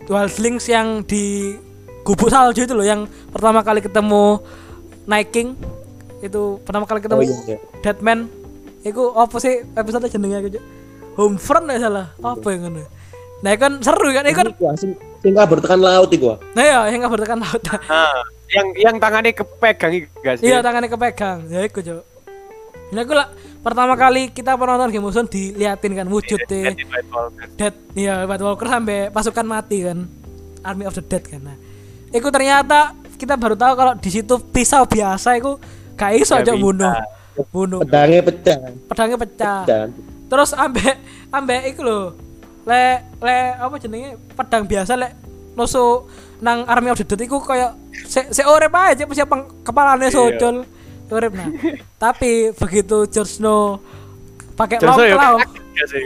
Wildlings yang di gubuk salju itu loh, yang pertama kali ketemu Night King itu pertama kali ketemu
Oh, iya, iya.
Deadman itu apa sih episode jenenge aku Cok? Homefront ya salah apa yang ngono nah itu kan seru kan itu kan
ah, sing sing kabur tekan laut iku. ah.
nah ya yang kabar tekan laut
Nah, yang yang tangannya kepegang itu sih?
Iya tangannya kepegang. Ya iku, Cuk. Nah, aku lah pertama kali kita penonton Game of Thrones diliatin kan wujud
Iya,
deh Dead, iya White Walker sampai pasukan mati kan. Army of the Dead kan. Nah, itu ternyata kita baru tahu kalau di situ pisau biasa itu gak iso aja bunuh. Bunuh.
Pedangnya pecah.
Pedangnya pecah. Terus ambek ambek iku lho. Le le apa jenenge pedang biasa lek nusuk nang Army of the Dead iku koyo se, se urip aja mesti peng, kepalanya
Iya.
socol. Urip nah. Tapi begitu Jon Snow pakai long
ya
claw.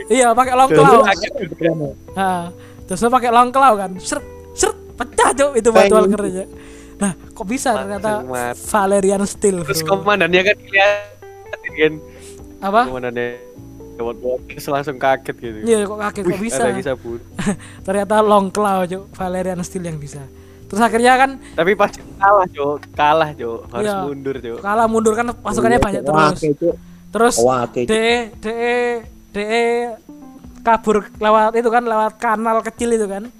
Iya, pakai long claw. Nah, terus pakai long claw kan. Seret, seret, pecah cok itu batu walkernya. Nah, kok bisa ternyata. Valerian Steel,
Terus
bro.
komandannya kan kelihatan kan.
Apa?
Komandannya lewat terus langsung kaget gitu.
Iya, kok kaget kok bisa.
Ada bun.
ternyata long claw cok, Valerian Steel yang bisa. Terus akhirnya kan
Tapi pasti kalah, Cok. Kalah, Cok. Harus
Iya.
mundur, Cok.
kalah mundur kan pasukannya banyak terus. Terus
Wake, Cuk.
DE DE DE kabur lewat itu kan lewat kanal kecil itu kan.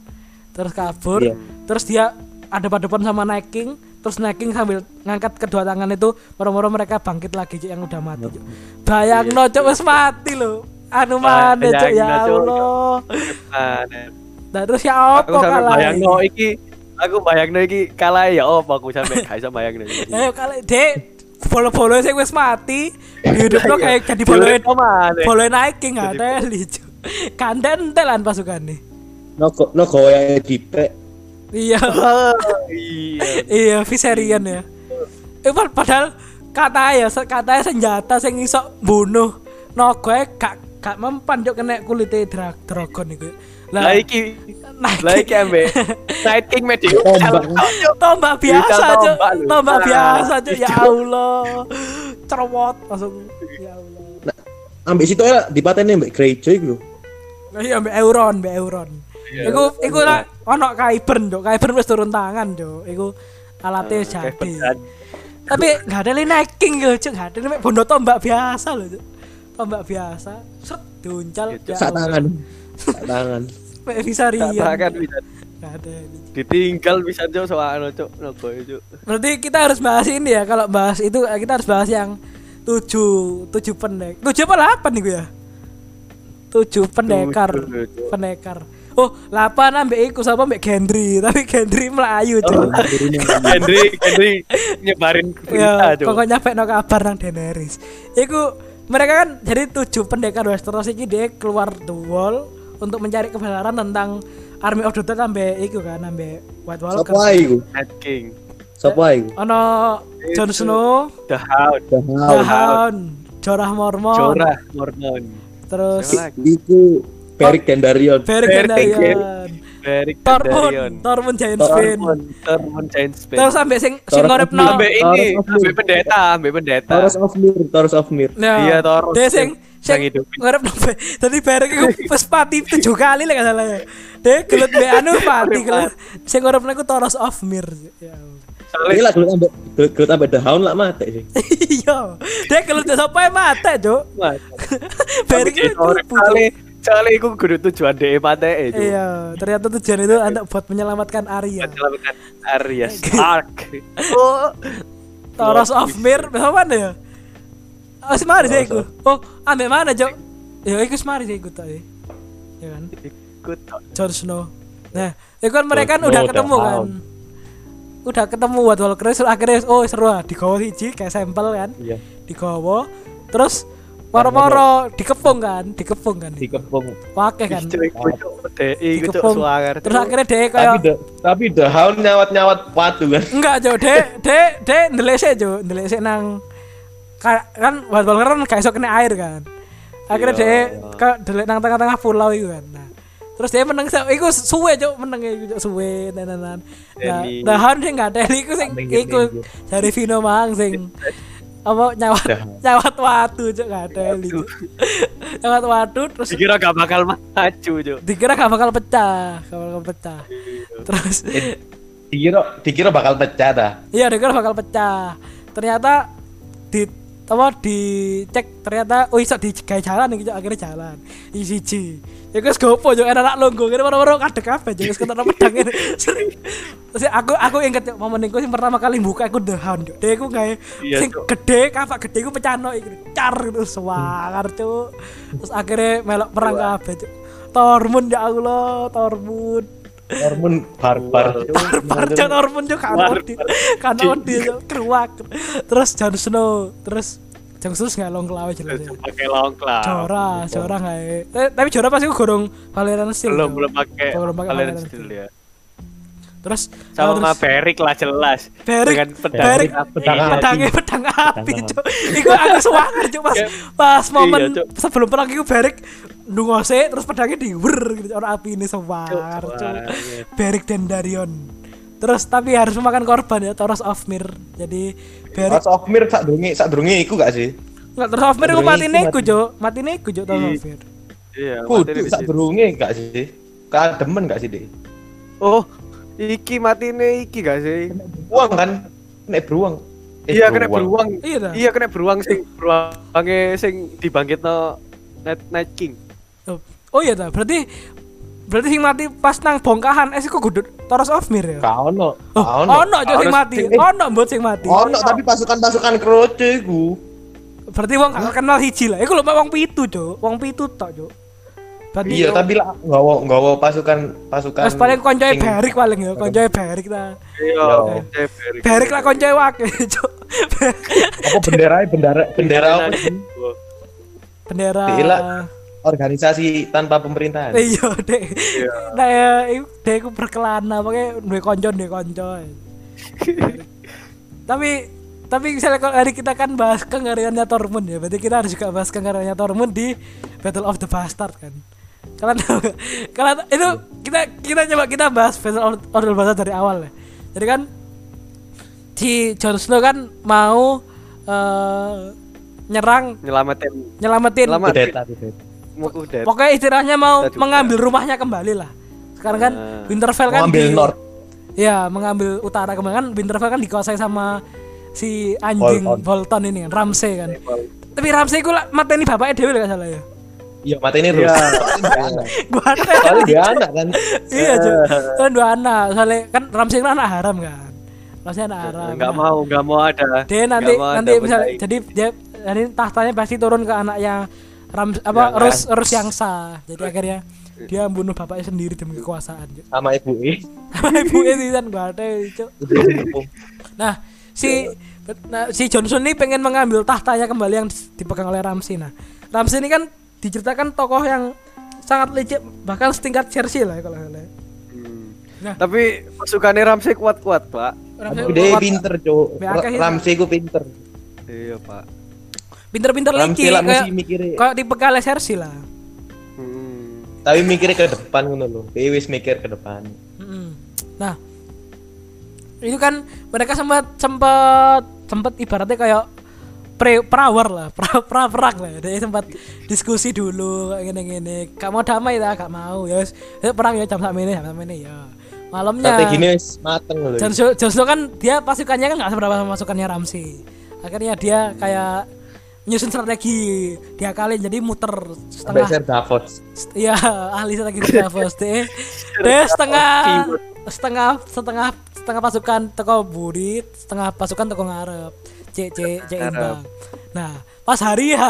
Terus kabur.
Iya.
Terus dia ada depan sama Night King, terus Night King sambil ngangkat kedua tangan itu moro-moro mereka bangkit lagi Cuk, yang udah mati Cuk. Bayang no Cuk wis mati loh. Anu mana Cuk ya. Allah.
Nah,
terus ya apa kalah?
bayangno iki aku bayangno iki kalah ya apa aku sampe gak bisa bayangno iki.
Ayo kalah Dek bolo-bolo sing wis mati hidupno kayak jadi boloin boloin Night King nggak ada lucu. Kandang telan pasukannya.
Nogo nogo yang dipek.
Iya.
Oh, iya.
iya Viserion ya eh, pad- padahal kata ya se- katanya senjata sing iso bunuh nogo gak gak mempan juk kena kulite dra dragon iku
Lah iki lah iki ambe Night King Medic.
Tombak.
tombak biasa cuk
tombak lu.
tombak
Ah,
biasa cuk ya. Allah cerewot langsung ya Allah
Nah, ambek situ ya dipateni mbek Greyjoy iku lho.
Nah, iya mbak Euron mbak Euron. Iku iku lah ono Kaibern cuk Kaibern wis turun tangan cuk iku alatnya jadi.
Kayak
tapi nggak ada Night King yo cuk. Nggak ada mek bondo tombak biasa loh cuk. Tombak biasa. Seret diuncal
Gitu.
ya
Sak tangan. Sak tangan.
mek bisa rian
kan bisa.
Nggak ada
ditinggal bisa Cok soalnya Cok nopo Cok.
berarti kita harus bahas ini ya kalau bahas itu eh, kita harus bahas yang tujuh tujuh pendek. Tujuh apa delapan nih gue ya? Tujuh pendekar.
Tujuh, Cuk.
pendekar oh delapan ambek iku sama ambek Gendry tapi Gendry melayu
Oh,
cuk
Henry Henry nyebarin
ya
berita Cok.
pokoknya nyampe no kabar nang Daenerys iku mereka kan jadi tujuh pendekar Westeros iki dia keluar the wall untuk mencari kebenaran tentang Army of the Dead sampai iku kan sampai White Walker
Sapa iku?
Night King.
Sapa iku?
ono Jon Snow
The Hound.
The
Dahal.
Hound Jorah Mormon
Jorah Mormon.
terus?
Iku Beric Dendarion.
Beric
Beric
Dondarrion
Beric
Tormund Giant Spin
Tormund Giant Spin.
terus sampai sing sing ngorepno
Sampai ini, sampai
Mir.
pendeta, sampai pendeta.
Taurus of Mir, Taurus of Mir.
Iya, Taurus
Dia sing sing
yang hidupin.
ngarep nopo. Dadi bareng iku wis pati tujuh kali lah gak salah ya. Dia gelut mbek anu pati gelut. Sing ngarepno iku Taurus of Mir. Ya.
Ini lah gelut ambek gelut gelut ambek The Hound lah mati sih.
Iya. Dia gelut sapa ya mate, Cuk. Bareng iku
kali iku kudu tujuan DE mate itu.
Iya, ternyata tujuan itu untuk buat menyelamatkan Arya.
Menyelamatkan Arya Stark. Oh,
Taurus of Mir, mana ya? Oh, semari sih iku. Oh, ambek mana, Cuk? Ya iku semari sih iku tadi. Ya kan?
ikut.
Jon Snow. Nah, itu kan mereka kan udah ketemu kan. Udah ketemu White Walker akhirnya oh seru ah digawa siji kayak sampel kan.
Iya.
Digawa. Terus moro-moro dikepung kan, dikepung kan.
Dikepung.
Pakai kan. Dikepung. Terus akhirnya kayak
The tapi The Hound nyawat-nyawat watu kan.
enggak Jo, dek dek dek ndelese Jo, ndelese nang ka- kan Walker kan kayak iso kena air kan. Akhirnya
Iya.
dia ke delek nang tengah-tengah pulau itu kan. Nah, terus dia menang iku suwe cok menang iku Cuk, suwe tenanan. Nah, dahan sing enggak ada iku sing
Minggir,
iku
minggir.
dari Vino Mang sing apa nyawat nyawat watu cok enggak ada iku. nyawat watu terus
Dikira gak bakal maju cuk.
dikira gak bakal pecah, gak bakal pecah. Terus
Dikira dikira bakal pecah dah.
iya dikira bakal pecah. Ternyata di apa dicek ternyata oh iso digawe jalan Cuk. akhirnya jalan. Siji. Ya wis gopo yo enak longgo kene ora-ora kadek kabeh jadi wis ketemu pedang ngene. Terus aku aku inget momen iku sing pertama kali buka aku The Hound. Cuk. Dia iku gawe sing gede, kapak gede iku pecahno iki car gitu sewangar cuk. Terus akhirnya melok perang kabeh cuk. Tormund ya Allah, Tormund.
Hormon barbar.
Barbar Jon Ormond juga kan odi. Kan odi keruak. Terus Jon Snow, terus Jon Snow nggak long claw jelas. ya.
Pakai long claw.
Jora, Jora nggak eh, Tapi Jora pasti gorong Valerian Steel.
Belum belum pakai
Belum pakai
Valerian Steel ya.
terus
Sama
terus
Berik lah jelas.
Berik,
Dengan pedang.
Berik,
pedang
pedang
api.
pedangnya pedang api, cuk. Iku aku semangat cuk pas pas momen
Iya,
sebelum perang iku Berik ndungose terus pedangnya diwer gitu orang api ini semangat, cuk. Berik dan Darion. Terus tapi harus memakan korban ya Toros of Mir. Jadi Berik
House of Mir sak durunge sak durunge iku gak sih?
enggak Toros of Mir iku
Darion
mati
iku.
Cuk. Mati niku, Cuk, Toros
Iya.
of Mir.
Iya, mati
Kudu
di
sak durunge gak sih? Kademen gak sih, Dek?
Oh, iki mati nih iki gak sih?
Beruang kan? Nek beruang. Eh,
Iya kena beruang.
Iya dah.
Iya kena beruang sing beruangnya sing dibangkitno Night Night King.
Oh, Oh iya dah, berarti berarti sing mati pas nang bongkahan es iku kudu Toros of Mir ya.
Gak ono.
Oh,
Gak ono.
ono Cuk sing mati. Ono mbot sing mati.
Ono tapi pasukan-pasukan kroce iku.
Berarti wong gak kenal hiji lah. Iku lho wong pitu, Cuk. Wong pitu tok, Cuk. Berarti
Iya, tapi lah nggawa nggawa pasukan pasukan.
Terus paling koncoe Berik paling ya, koncoe Berik ta.
Iya. Berik.
Berik lah koncoe wake, Cuk.
apa bendera bendera bendera apa sih?
Bendera.
Organisasi tanpa pemerintahan.
Iya, Dek.
Iya.
Nah, ya, Dek iku berkelana, pokoknya duwe konco, duwe konco. tapi tapi misalnya kalau hari kita kan bahas kengeriannya Tormund ya, berarti kita harus juga bahas kengeriannya Tormund di Battle of the Bastard kan. Kalian tahu? Kalian itu kita kita coba kita bahas Battle of, of the Bastard dari awal ya. Jadi kan si Jon Snow kan mau eh, nyerang
Nyelamatin
nyelamatin
Nyelamat.
Kudeta, kudeta.
Mau udah.
Pokoknya istilahnya mau
Kita juga.
mengambil rumahnya kembali lah. Sekarang kan
Nah.
Winterfell kan
Mengambil
di-
North.
Ya, mengambil utara kembali kan Winterfell kan dikuasai sama si anjing
Bolton.
Bolton, ini kan, Ramsay kan. Tapi Ramsay ku lah mateni bapaknya Dewi gak salah ya.
Iya, mata ini Rus.
Gua ada.
Soalnya dia anak kan.
iya. Kan dua anak. Soalnya kan Ramsay kan anak haram kan. Ramsay anak haram.
Enggak
Nah,
mau, enggak mau ada.
Dia nanti nanti misalnya jadi dia nanti tahtanya pasti turun ke anak yang Ram apa
Yang
Rus
kan.
Rus yang sah. Jadi akhirnya dia membunuh bapaknya sendiri demi kekuasaan.
Sama ibu E.
ibu itu kan gak ada Cuk. Nah, si nah, si Johnson ini pengen mengambil tahtanya kembali yang dipegang oleh Ramsay. Nah, Ramsay ini kan diceritakan tokoh yang sangat licik bahkan setingkat Cersei lah kalau salah.
Hmm.
Nah.
Tapi pasukannya Ramsey kuat-kuat, Pak.
Kuat-
pinter, Cuk.
Itu.
Ramsey ku pinter.
Iya, Pak.
Pinter-pinter
Ramsey lah
kayak kayak dipegang oleh Cersei lah.
Hmm.
Tapi mikirnya ke depan ngono lho. Dia wis mikir ke depan.
Mm-mm. Nah, itu kan mereka sempat sempat sempat ibaratnya kayak pre prawar lah, pra, pra perang lah. Dia sempat diskusi dulu kayak gini-gini. Gak mau damai lah, gak mau. Ya wis, "Ayo perang ya jam sama ini, jam sama ini ya. Malamnya
Strateginya wis mateng
Snow, Jon Snow kan dia pasukannya kan gak seberapa sama pasukannya Ramsay. Akhirnya dia kayak nyusun strategi dia kali jadi muter
Sampai
setengah
Ser Davos.
Iya, ahli strategi di Davos deh. Deh setengah setengah setengah setengah pasukan teko burit, setengah pasukan teko ngarep. C C C imbang. Nah, pas hari H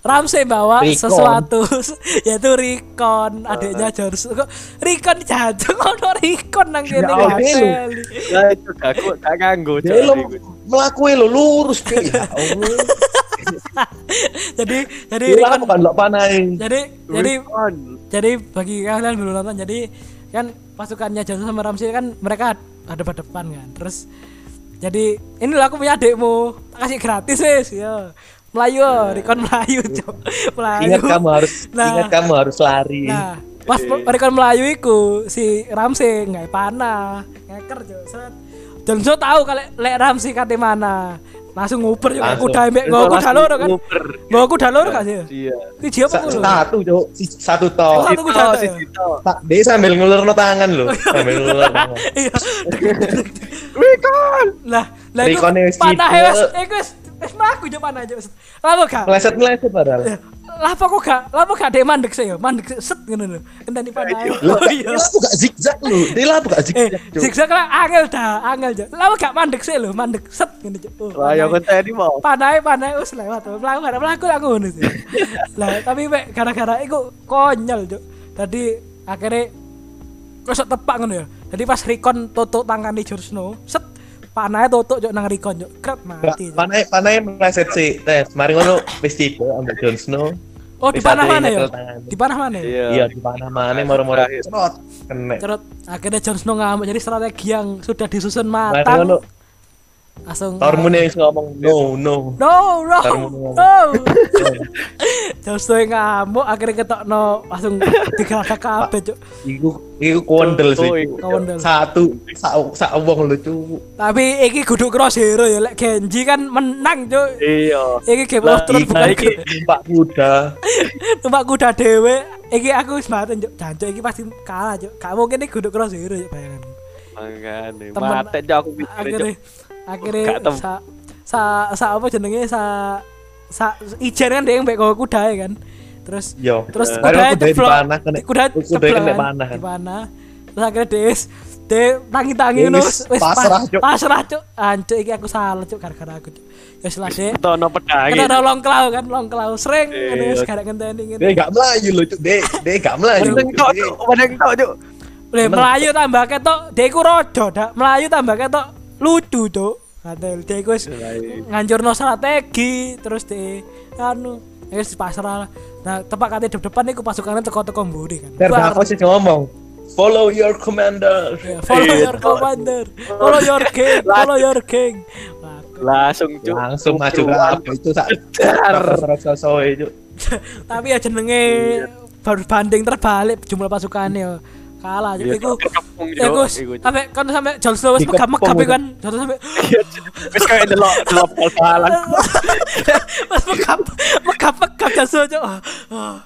Ramsey bawa
Rikon.
sesuatu yaitu Rikon adiknya George kok Rikon jatuh kok Rikon nang kene
Allah,
Hazel.
Ya itu gak gak nganggo.
Dia lo lurus. Ya Allah.
jadi jadi
Dia
Rikon
bukan lo panain.
jadi jadi
Rikon.
jadi bagi kalian belum nonton jadi kan pasukannya Johnson sama Ramsey kan mereka ada pada depan kan terus jadi ini aku punya adikmu tak kasih gratis wes ya Melayu Rikon Melayu cok Melayu
Ingat kamu harus
Nah.
ingat kamu harus lari.
nah pas Rikon Melayu iku si Ramsey nggak panah ngeker cok set Johnson tahu kalau lek Ramsey kate mana langsung
Langsung.
udah ambek ngau aku udah loro kan aku udah loro gak sih
Iya.
dia apa kulo
Satu. Si- Satu toh.
satu kuda
Cito.
Tak, dia sambil ngulurno tangan loh. Sambil ngulur tangan.
iya
Rikon.
lah lah itu
wis
wes eh wes wes mlaku jo panah jo lapo gak
Meleset meleset padahal.
Lapo kok gak lapo gak dek mandek sih ya? Mandek set ngono lho. Enteni panah
Lah,
oh iya.
gak zigzag lu. Dia lah gak
eh
zigzag. Cuk.
zigzag lah angel dah angel jo lapo gak mandek sih lho? Mandek set ngono jo oh,
ya kan tadi mau.
panah panah wis lewat mlaku mlaku mlaku lah ngono sih. Lah tapi mek gara-gara iku konyol jo. Tadi akhirnya kok tepak ngono ya? Jadi pas tutuk tangan di Jon Snow set panahnya tutuk jo nang Rikon jo. Kret
Gak,
mati
panai panai meleset sih. Tes, mari ngono wis tiba ambek Jon Snow.
Oh, di
Wis
panah mana ya? Di panah mana ya?
Iya.
Iya di panah mana moro-moro cerot kena.
Cerut akhirnya Jon Snow ngamuk jadi strategi yang sudah disusun
Nah,
matang. Langsung
Tormund yang ngomong no no.
No, no, no. Snow yang ngamuk akhirnya ketokno langsung digerak kabeh, Cuk.
Iku iku kondel
Oh,
sih.
iku.
Kawendel.
Satu sak sak wong lho cu.
Tapi iki kudu cross hero ya, lek Genji kan menang, Cuk.
Iya.
Iki Game of Thrones bukan
iki numpak kuda.
numpak kuda dhewe. Iki aku wis mati, Cuk. Jancuk iki pasti kalah, Cuk. Gak mungkin iki kudu cross hero, Cuk, bayangan.
Mate cok aku mikir
Akhirnya sa, sa, sa apa jenenge sa sa ijen kan dia yang baik kuda ya kan. Terus
Yo.
terus
Eh,
kuda
dipanah kena.
Kuda
Kuda
kan,
panah kan.
dipanah. Terus akhirnya des de tangi-tangi
Wis
ngono wis
pasrah,
pas-
Cuk.
pasrah cuk ancuk iki aku salah cuk gara-gara aku cuk ya wis lah dek
tono pedangi
kita ada long klau kan long klau sering ngono wis gara ngenteni ngene
Dia gak melayu lho cu. Dia dia gak melayu.
Tok cok padeng tok
Lha melayu tambah ketok dek iku rodo dak melayu tambah ketok lucu cuk Dek iku wis ngancurno strategi terus di anu ya wis pasrah lah. Nah, tepak kate depan iku pasukannya teko-teko mburi kan.
Ter
Bar-
aku sih ngomong. Follow your commander.
Ya, follow
Iya.
your commander, follow your king, follow your king.
Langsung cok
Langsung maju ke apa itu itu.
tapi ya jenenge baru banding terbalik jumlah pasukannya ya. Kalah jadi
Iya,
iku
dikepung,
ya
Cok.
Gus
Iku, Cok.
sampai kan sampai Jon Snow
Dikepung,
megap-megap
Cok.
kan Snow sampai
wis kayak delok delok bal-balan
Mas megap megap-megap Jon Snow Cok. Ah,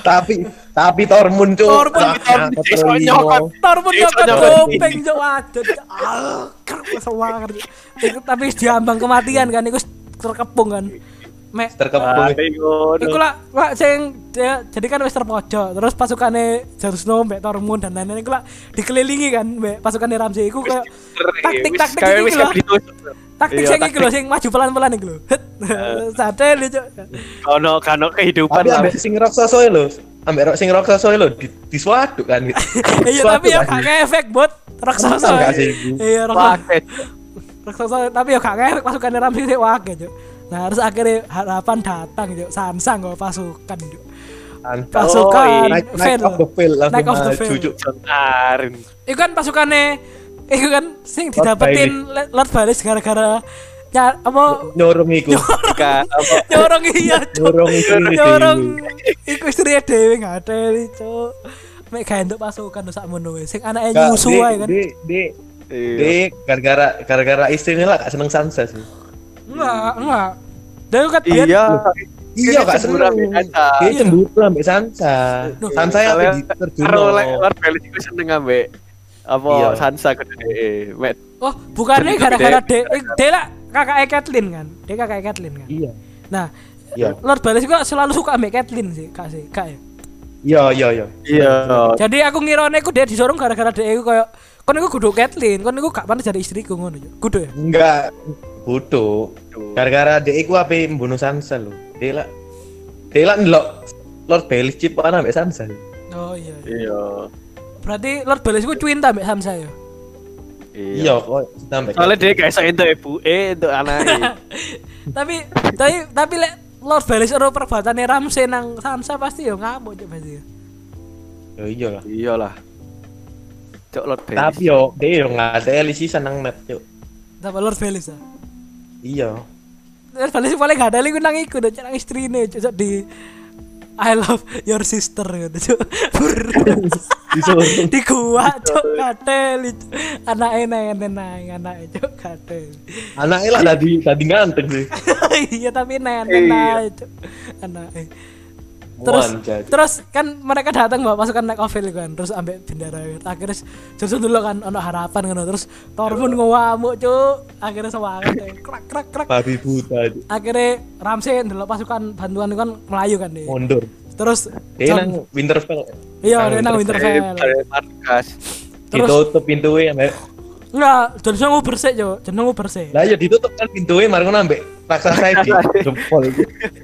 Tapi tapi Tormund cu.
Tormund,
Tormund, nyokot.
Tormund nyokot kuping Cok waduh ah sewangar Iku tapi diambang kematian kan iku terkepung kan Mek
Terkepung.
Iku lah, lah sing dia, jadi kan wis terpojok, terus pasukannya Jon Snow, Mbak Tormund dan lain-lain iku lah dikelilingi kan Mbak pasukannya Ramsay iku kayak taktik-taktik
kayak
iki
wis
lho.
ditusuk
Taktik
Iya,
sing iki lho sing maju pelan-pelan iku lho. Sate lho, Cuk.
kono kano kehidupan lah
ambek sing raksasa lho. Ambek sing raksasa lho di disuaduk kan.
Iya tapi ya gak ngefek bot raksasa. Iya raksasa. Raksasa tapi ya gak pasukannya Ramsay sik Cuk. Nah, terus akhirnya harapan datang, Cuk. Sansa nggo pasukan, Cuk. Pasukan
Night, night
Veil.
of the langsung
Night of the
maju,
Veil.
Cuk.
Jontarin
Iku kan pasukannya Iku kan sing didapetin Lord Baelish gara-gara ya, apa
Nyorong iku.
Nyorong iya
Nyorong istri
nyorong iku istri dhewe ngateli cuk mek gawe entuk pasukan tuh sakmono wis sing anake
Gak,
nyusu ae kan
Dek, Dek.
Iya.
Dek, gara-gara gara-gara istrinya lah gak seneng Sansa sih.
Enggak enggak dia kan
iya
Iya gak
ambek Sansa.
Dia
Iya.
cemburu ambek Sansa. Sansa yang di terjun.
karo lek iku seneng ambek apa
Iya.
Sansa gede mek
oh bukannya gara-gara de dia lah kakaknya Catelyn kan dia kakaknya Catelyn kan
Iya.
nah
Iya.
Lord Baelish gua selalu suka ambek Catelyn sih kak sih kak ya
Iya, iya, iya.
iya
Jadi aku ngirone iku dia disorong gara-gara dia iku koyo kon iku kudu Catelyn, kon iku gak pantes jadi istriku ngono yo. Kudu ya.
Enggak bodoh. Gara-gara dia iku ape membunuh Sansa lho. Dia lah dia lah ndelok Lord Baelish cipokan ambek Sansa.
Oh iya. iya.
iya
Berarti Lord Baelish iku cuinta mbek Sansa ya.
Iya, kok sampai.
soalnya dia kayak iso entuk ibu eh untuk anaknya
tapi tapi tapi lek Lord Baelish ora perbuatane Ramsay nang Sansa pasti yo ngamuk cuk pasti.
Ya iya lah.
iyalah cok Lord Baelish
Tapi yo dia yo ada LC seneng map yuk.
Tapi Lord Baelish ah.
Iya.
Lord Baelish paling gak ada liku nang iku cuk nang istrine cuk di I love your sister gitu.
Disuruh.
di gua cuk katel cuk. Anake nang nang anake cuk katel.
Anaknya lah tadi tadi nganteng sih.
iya tapi nenen
Iya.
aja anaknya terus
Wanjat.
terus kan mereka datang bawa pasukan naik ovel kan terus ambek bendera akhirnya justru dulu kan ono harapan kan terus Tormund ngamuk cuk. Akhirnya semangat ya. krak krak krak
Babi buta
akhirnya Ramsay dulu pasukan bantuan itu kan melayu kan deh
Mundur.
terus
Dia nang Winterfell.
iya dia nang Winterfell.
Markas.
Terus
Ditutup pintunya
enggak Jon Snow bersih cuk Jon Snow bersih
Lah ya ditutup kan pintunya mari ngono ambek raksasa di jempol.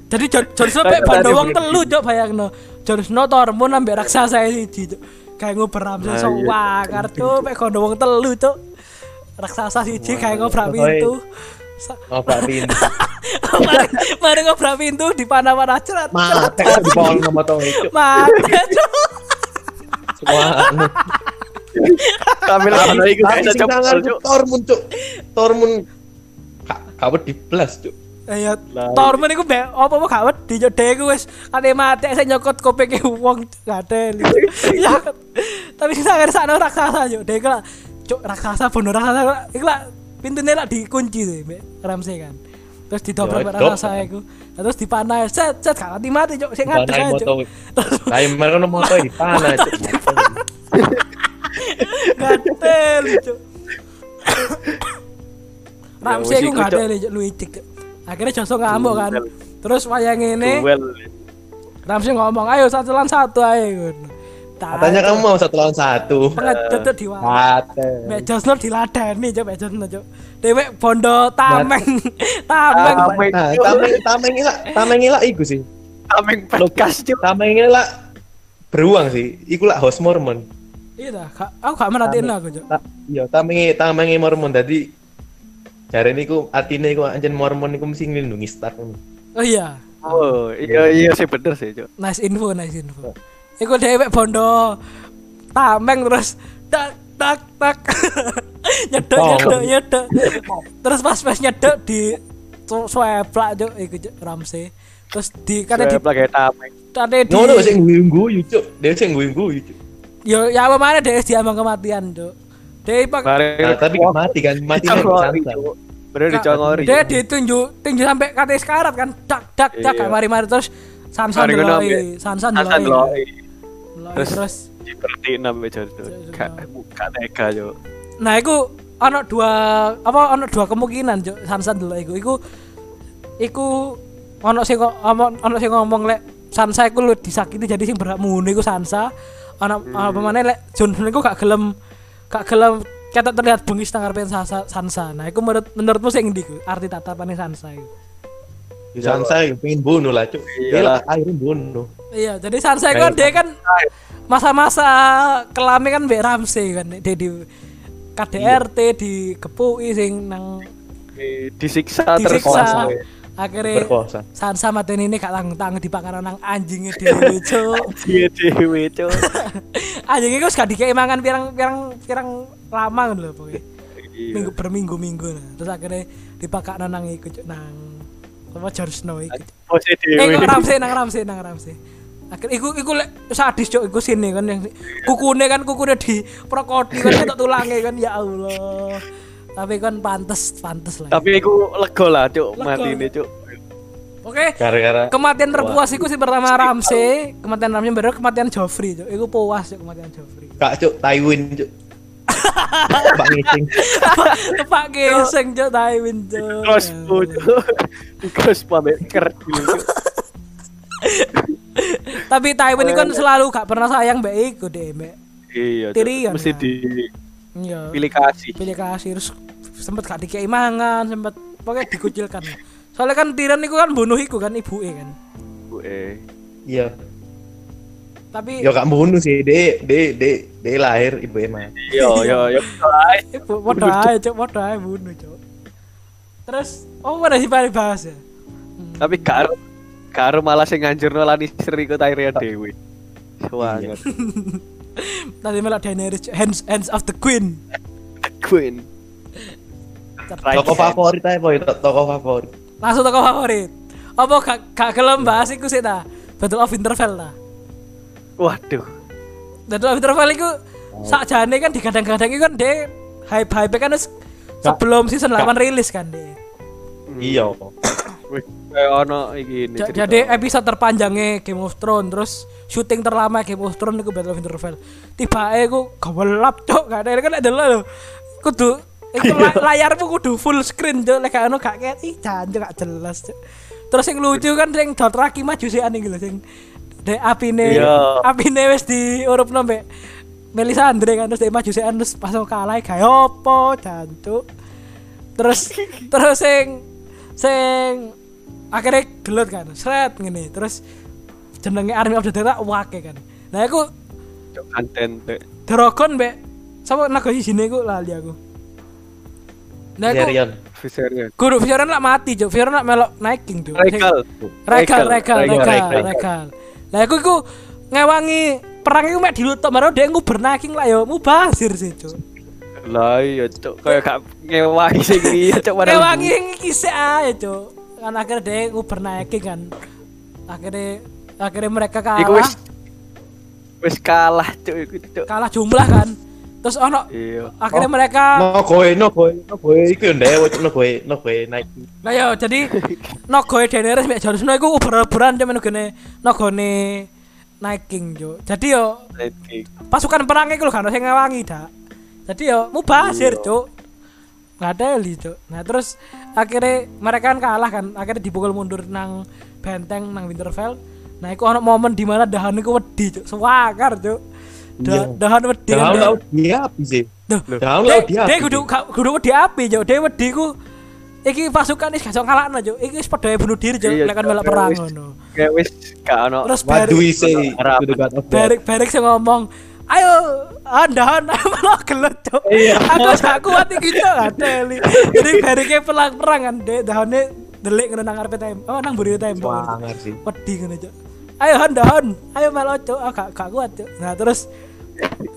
Jadi Snow pek bando wong telu cok bayangno. Jon Snow Tormund ambek raksasa siji cok. Kayak ngobrol Ramsay
Nah,
so
iya.
wakar cok pek kondo wong telu cok. Raksasa siji kayak ngobrol
Pokoknya-
pintu.
ngobrak pintu
mari ngobrak pintu di panah-panah cerat
kok di bawah nama tau itu
mati Cuk.
semua anu
Kami lagi
Tapi
ikut bisa
sing tangan
cepol, Cuk.
Tormun cuk Tormun Kak kawet di blas cuk
Ya,
Lah,
Tormen iku mbek apa apa gak wedi cuk dhek iku wis ate mati sing nyokot kupinge wong gak ada ya tapi sing sangar sakno raksasa cuk dhek iku lah cuk raksasa bono raksasa iku lah pintunya lah dikunci sih mbek Ramsey kan terus didobrak
Ya,
mbek raksasa iku terus dipanah set set gak mati mati cuk sing ngadeg
moto
cuk
Lah mereka no moto di panah cuk
gatel cuk Ramsey
wis iku,
gak ada luicik cuk akhirnya Joso ngamuk kan. Terus wayang ini. Ramsey ngomong, ayo satu lawan satu ayo.
Katanya kamu mau satu. Lawan satu
Tengah tutup di Mek Josnor diladeni coba Mek Josnor cok. Dewek bondo tameng, tameng.
Tameng.
Nah, tameng tameng ilah tameng ilah iku sih.
Tameng bekas cuk.
Tameng ilah beruang sih. Iku lah host Mormon
Iya dah, aku gak merhatiin aku cok.
Ta- Iya tamengi tamengi Mormon tadi Jare niku artine iku anjen Mormon iku mesti nglindungi Stark
Oh iya,
Oh, iya iya sih bener sih, Cuk.
nice info, nice info. Iku dewek bondo tameng terus tak tak tak nyedok
Oh.
nyedok nyedok. Terus pas pas nyedok di sweplak cok iku cok Ramsey. Terus di karena di
Saya pakai tameng.
karena di
Ngono sing guyu-guyu cuk Dia sing guyu-guyu cuk
Yo ya apa mana deh diambang kematian cok. Dia pak
Mari.
Nah, tapi gak mati kan mati
Cuk. Bener dicongori.
Dia ditunjuk tinju sampai kata sekarat kan. Dak dak dak
Iya.
mari mari terus Sansan deloi. Sansan deloi. Deloi,
Terus
Terus
seperti namanya jodoh. Gak gak tega, Cuk.
nah iku ono dua apa ono dua kemungkinan Cuk, Sansan deloi iku. Iku iku ono sing kok ono ono sing ngomong lek Sansa iku lu disakiti jadi sing berhak ngono iku Sansa. Ono apa mana lek Johnson iku gak gelem gak gelem kata terlihat bengis nang ngarepe Sansa, Sansa. Nah, iku menurut menurutmu sing ndi ku arti tatapane Sansa iku?
Sansa yang pengen bunuh lah cuk Dia
Iyalah.
lah akhirnya bunuh
Iya, jadi Sansa kan dia kan masa-masa kelame kan Mbak Ramsey kan dia di KDRT di Kepui sing nang
Eh, Disiksa terus.
Ya.
Akhirnya
Berkuasa.
Sansa mateni ini gak tanggung tanggung dipakan nang anjingnya dhewe, Cuk.
Iya dewe, Cuk.
Anjingnya wis gak dikei mangan pirang-pirang pirang lama ngono lho pokoknya.
Iya.
Minggu berminggu-minggu nah. Terus akhirnya dipakakno nang iku Cuk, nang apa Jon Snow iku.
Pose
Eh,
dewe.
nang Ramsey, nang Ramsey. Akhir iku iku lek sadis cok iku sini kan yang kukune kan kukune di prokoti kan ketok tulange kan ya Allah. Tapi kan pantes, pantes lah.
Tapi aku lega lah, Cuk, mati ini, Cuk.
Oke.
gara-gara
Kematian terpuas iku sih pertama Ramsey, kematian Ramsey baru kematian Joffrey cok. Iku puas cok kematian Joffrey.
kak cuk Tywin cuk Pak ngicing
Tepak geseng cok Tywin cok.
Crossbow, Cuk. Crossbow kerdil, Cuk.
Tapi Tywin itu kan selalu gak pernah sayang mbak iku deh mbak.
Iya, Cuk.
Tyrion,
Mesti
kan? Iya.
kasih.
pilih kasih terus sempet gak dikei mangan sempet pokoknya dikucilkan. Soalnya kan Tyrion itu kan bunuh iku kan ibu kan.
Bu, eh.
iya.
Tapi
ya gak bunuh sih de de de de lahir ibu emang
Iya, iya, iya.
ibu podo aja cok podo aja bunuh cok terus oh mana sih paling bahas ya
Tapi karo karo malah sing nganjurno Lannister iku Tyrion dhewe. Sewanget.
Tadi malah Daenerys hands hands of the queen.
Queen. Right
toko favorit aja boy. To- toko favorit.
Langsung toko favorit. Apa gak gak gelem bahas iku sih ta? Battle of Winterfell ta?
Waduh.
Battle of Winterfell iku sakjane kan digadang-gadang iku kan dia hype hype kan sebelum season 8 rilis kan dia
iya
kayak ono iki ini.
Jadi episode terpanjangnya Game of Thrones terus syuting terlama Game of Thrones itu Battle of Winterfell. Tiba aku gawelap cok gak ada kan ada lo kudu itu la- layarmu kudu full screen cok lek ono gak ih janjo gak jelas cok terus yang lucu kan yang Dothraki maju sih aneh gitu sing de apine
Iya.
apine wis di urup nombe Melisandre kan terus dia maju sih terus pas mau kalah kayak opo jancuk terus terus sing sing akhirnya gelut kan seret ngene terus jenenge Army of the Dead tak wake kan nah aku
konten tuh.
Dragon mbek sapa naga sini aku lali aku nah aku
Tyrion
Viserion.
Kudu Viserion lah mati, Cuk. Viserion lah melok naiking, Cuk.
Regal.
Regal, regal, regal,
regal.
regal. Lah aku iku ngewangi perang iku mek dilutuk baru dia nguber naiking lah yo mubazir sih, Cuk.
Lah iya cuk kayak gak ngewangi sing iya cuk padahal
Ngewangi kisah aja, Cuk. Kan akhirnya dia nguber naiking kan. Akhirnya akhirnya mereka
Iku
kalah.
wis wis kalah cuk iku cuk.
Kalah jumlah kan. Terus ono
Iya.
akhirnya
Oh.
mereka
No goe, no goe, no goe, iku yo ndewe, no goe, no goe naik.
Lah yo jadi Nogoe Daenerys mek Jon Snow iku uber-uberan cuman gene nogone Night King yo. Jadi yo pasukan perang iku lho kan sing ngewangi dak. Jadi yo mubazir, Cuk. Ngadeli, Cuk. Nah, terus akhirnya mereka kan kalah kan, akhirnya dipukul mundur nang benteng nang Winterfell. Nah, ono momen di mana dahan iku wedi, Cuk. Sewakar, Cuk. Da,
Iya.
dahan wedi kan. Dek.
laut dia api sih.
Dia,
laut dia
dia kudu kudu wedi api, Cuk. Dia wedi ku iki pasukan wis gak ngalahno, Cuk. Iki wis padha bunuh diri, Cuk.
Iya,
Lek kan
Cuk.
melok perang ngono.
Kayak wis gak ono.
Terus
itu.
Berik Berik sing ngomong, "Ayo, andahan malah gelut, Cuk."
Iya.
Aku gak kuat iki, Cuk. Adeli. Jadi Beriknya perang-perang kan, dia dahane delik ngono nang ngarepe tem. Oh, nang mburi
sih.
Wedi ngono, Cuk. Ayo handahan, ayo melok, Cuk. Ah, gak gak kuat, Cuk. Nah, terus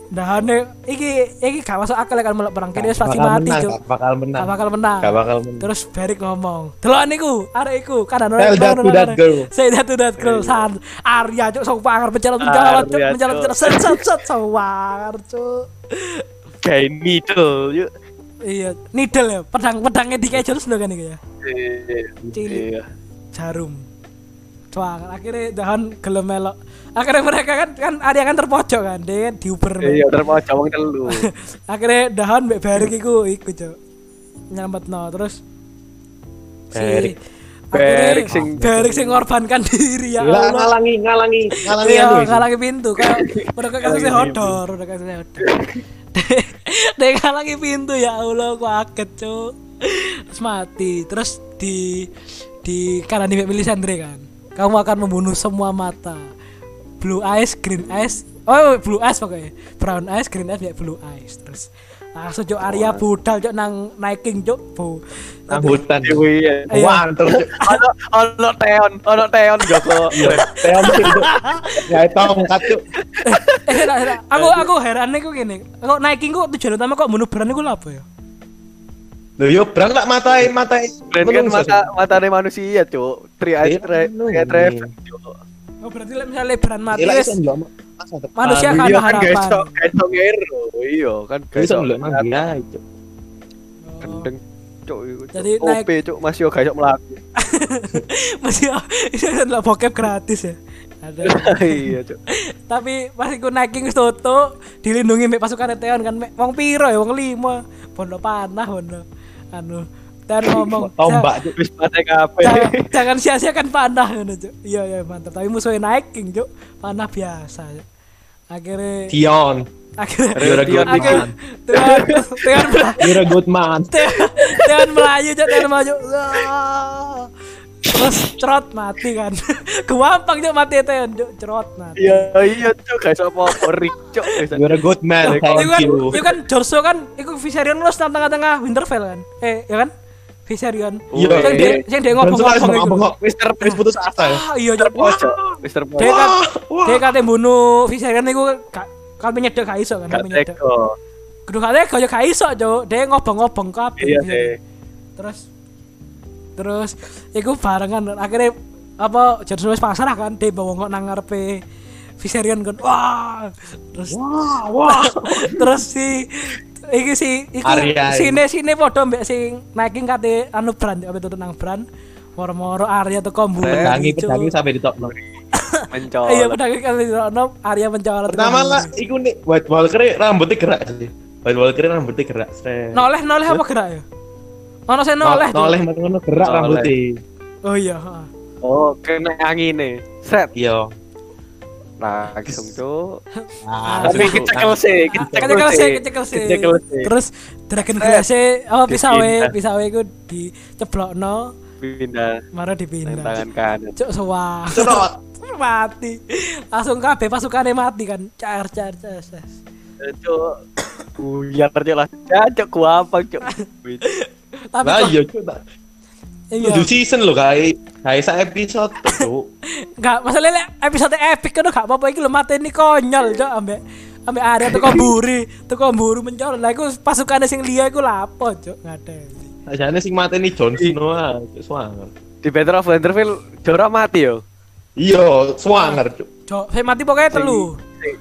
dahane iki iki gak masuk akal kan melok perang kene pasti
Bakal
mati, Cuk.
gak bakal menang.
Gak bakal menang.
Gak bakal menang.
Terus Berik ngomong, "Delokan niku, arek iku kan ana
Tell that to that girl."
Say that to that girl. San Arya cuk sok pangar mencolot mencolot cuk
Cuk.
mencolot set set set sok pangar cuk.
kayak needle yuk.
Iya, needle ya, pedang pedangnya di kayak Snow kan iki ya. Cilik.
Iya.
Jarum. Cuang, akhirnya dahan gelem melok. Akhirnya mereka kan kan Arya kan terpojok kan, dia kan diuber.
Iya, terus jawang telu.
akhirnya dahan mbek Berik iku iku cuk. Nyelametno terus
Berik.
akhirnya
Berik sing-
Berik sing ngorbankan diri ya
Lah
Allah.
ngalangi, ngalangi, ngalangi
Iya,
anu.
ngalangi pintu udah kayak kasusnya hodor, udah kasusnya hodor. Dia ngalangi pintu ya Allah, aku kaget cuk. Terus mati, terus di di kanan di Melisandre kan. Kamu akan membunuh semua mata. Blue eyes, green eyes. Oh, blue eyes pokoknya. Brown eyes, green eyes, ya blue eyes. Terus langsung cuk Arya budal cuk nang naiking cuk. Bu.
Nang hutan.
Ya.
Iya.
Cuk.
Ono ono teon, ono teon Joko.
Itu. Ya itu.
Eh, heran, heran. aku aku heran nih kok gini. Kok naiking kok tujuan utama kok bunuh berani gue apa ya?
Lho yo brang tak matai matai.
Dan kan mata matane manusia, Cuk. Tri
Iya,
tri
menunggu.
Oh berarti misalnya lebaran mati
Iya, iso depan.
manusia kan
Iya
ada
kan guys,
harapan.
guys ngero. Iya kan guys.
Iso ndelok nang dia cuk.
Oh.
Gendeng. Cuk, iku, Cuk.
Jadi
OP,
naik-
Cuk, Mas yo gak iso mlaku.
Masih itu adalah bokep gratis ya. Ada.
Iya, Cuk.
Tapi pas iku naiking wis toto dilindungi mek pasukan Eteon kan mek wong piro ya wong lima. Bondo panah bondo. Anu dan ngomong
Tombak cuk.
Wis
jangan, sia-siakan panah ngono Cuk. Iya iya mantap. Tapi musuhnya naiking Cuk. Panah biasa. Cuk. Akhirnya
Dion.
akhirnya akhirnya
man.
Teon Teon
You're a good man.
Teon melayu Cuk. Maju. Wah. Terus cerot mati kan. Gampang Cuk mati Teon Cuk. Cerot mati.
Iya, iya, Cuk, gak iso apa-apa Rik, Cuk.
You're a good man.
Itu
Thank
kan,
you.
itu kan Jorso kan, itu Viserion nang tengah-tengah Winterfell kan, eh ya kan, Viserion.
Iya,
yang dia, yang dia ngobong-ngobong
Mister Wis putus asa ya.
Ah iya Cuk.
Pojok, Mister
Dia
Pojok.
kan, dia kate bunuh Viserion itu gak kan menyedek gak iso kan,
Gak
menyedek.
teko.
Kudu kate gak gak iso Cuk. Dia ngobong-ngobong kabeh.
Iya,
gitu.
sih.
Terus terus iku barengan akhirnya apa Jorso wis pasrah kan, dia bawa ngok nang ngarepe Viserion kan. Wah. Terus
Wah, wah.
terus si iki si iku
Arya.
sine sine padha mbek sing naiking kate anu brand apa tutut nang brand moro-moro Arya teko mburi
Pedangi, pedangi sampai di top
Mencolot.
iya pedangi kate ono Arya mencolot
Pertama lah, iku nih, White Walker rambutnya gerak sih. White Walker rambutnya gerak.
Noleh noleh apa gerak ya ono sing noleh
noleh ngono gerak rambutnya.
oh iya heeh.
Oh, kena angin nih. Set.
Iya.
Langsung, Cuk.
Ah,
Tapi sih
sih. kecekel sih
Kecekel sih.
terus Dragon Glass apa pisawe
Dipindah.
pisawe iku diceblokno
Pindah
maro
nang
dipindah
tangan kanan.
cuk sewah
Cerot.
mati langsung kabeh pasukannya mati kan car car car.
Cuk. Buyar aja lah. Ya, Cuk, gua apa, Cuk.
Tapi kok-
iya tak.
Iya.
Tujuh season loh kayak kayak sak episode cuk.
Enggak, masalah lek episode epic kan gak apa-apa iki lho mateni konyol cok ambek ambek area teko mburi, teko mburu mencol. Lah iku pasukane sing liya iku lapo cok ngadeli.
Ajane sing mateni Jon Snow ah, swanger.
Di Battle of Winterfell Jorah mati yo.
Iya, swanger cuk.
Cok, saya mati pokoknya telu.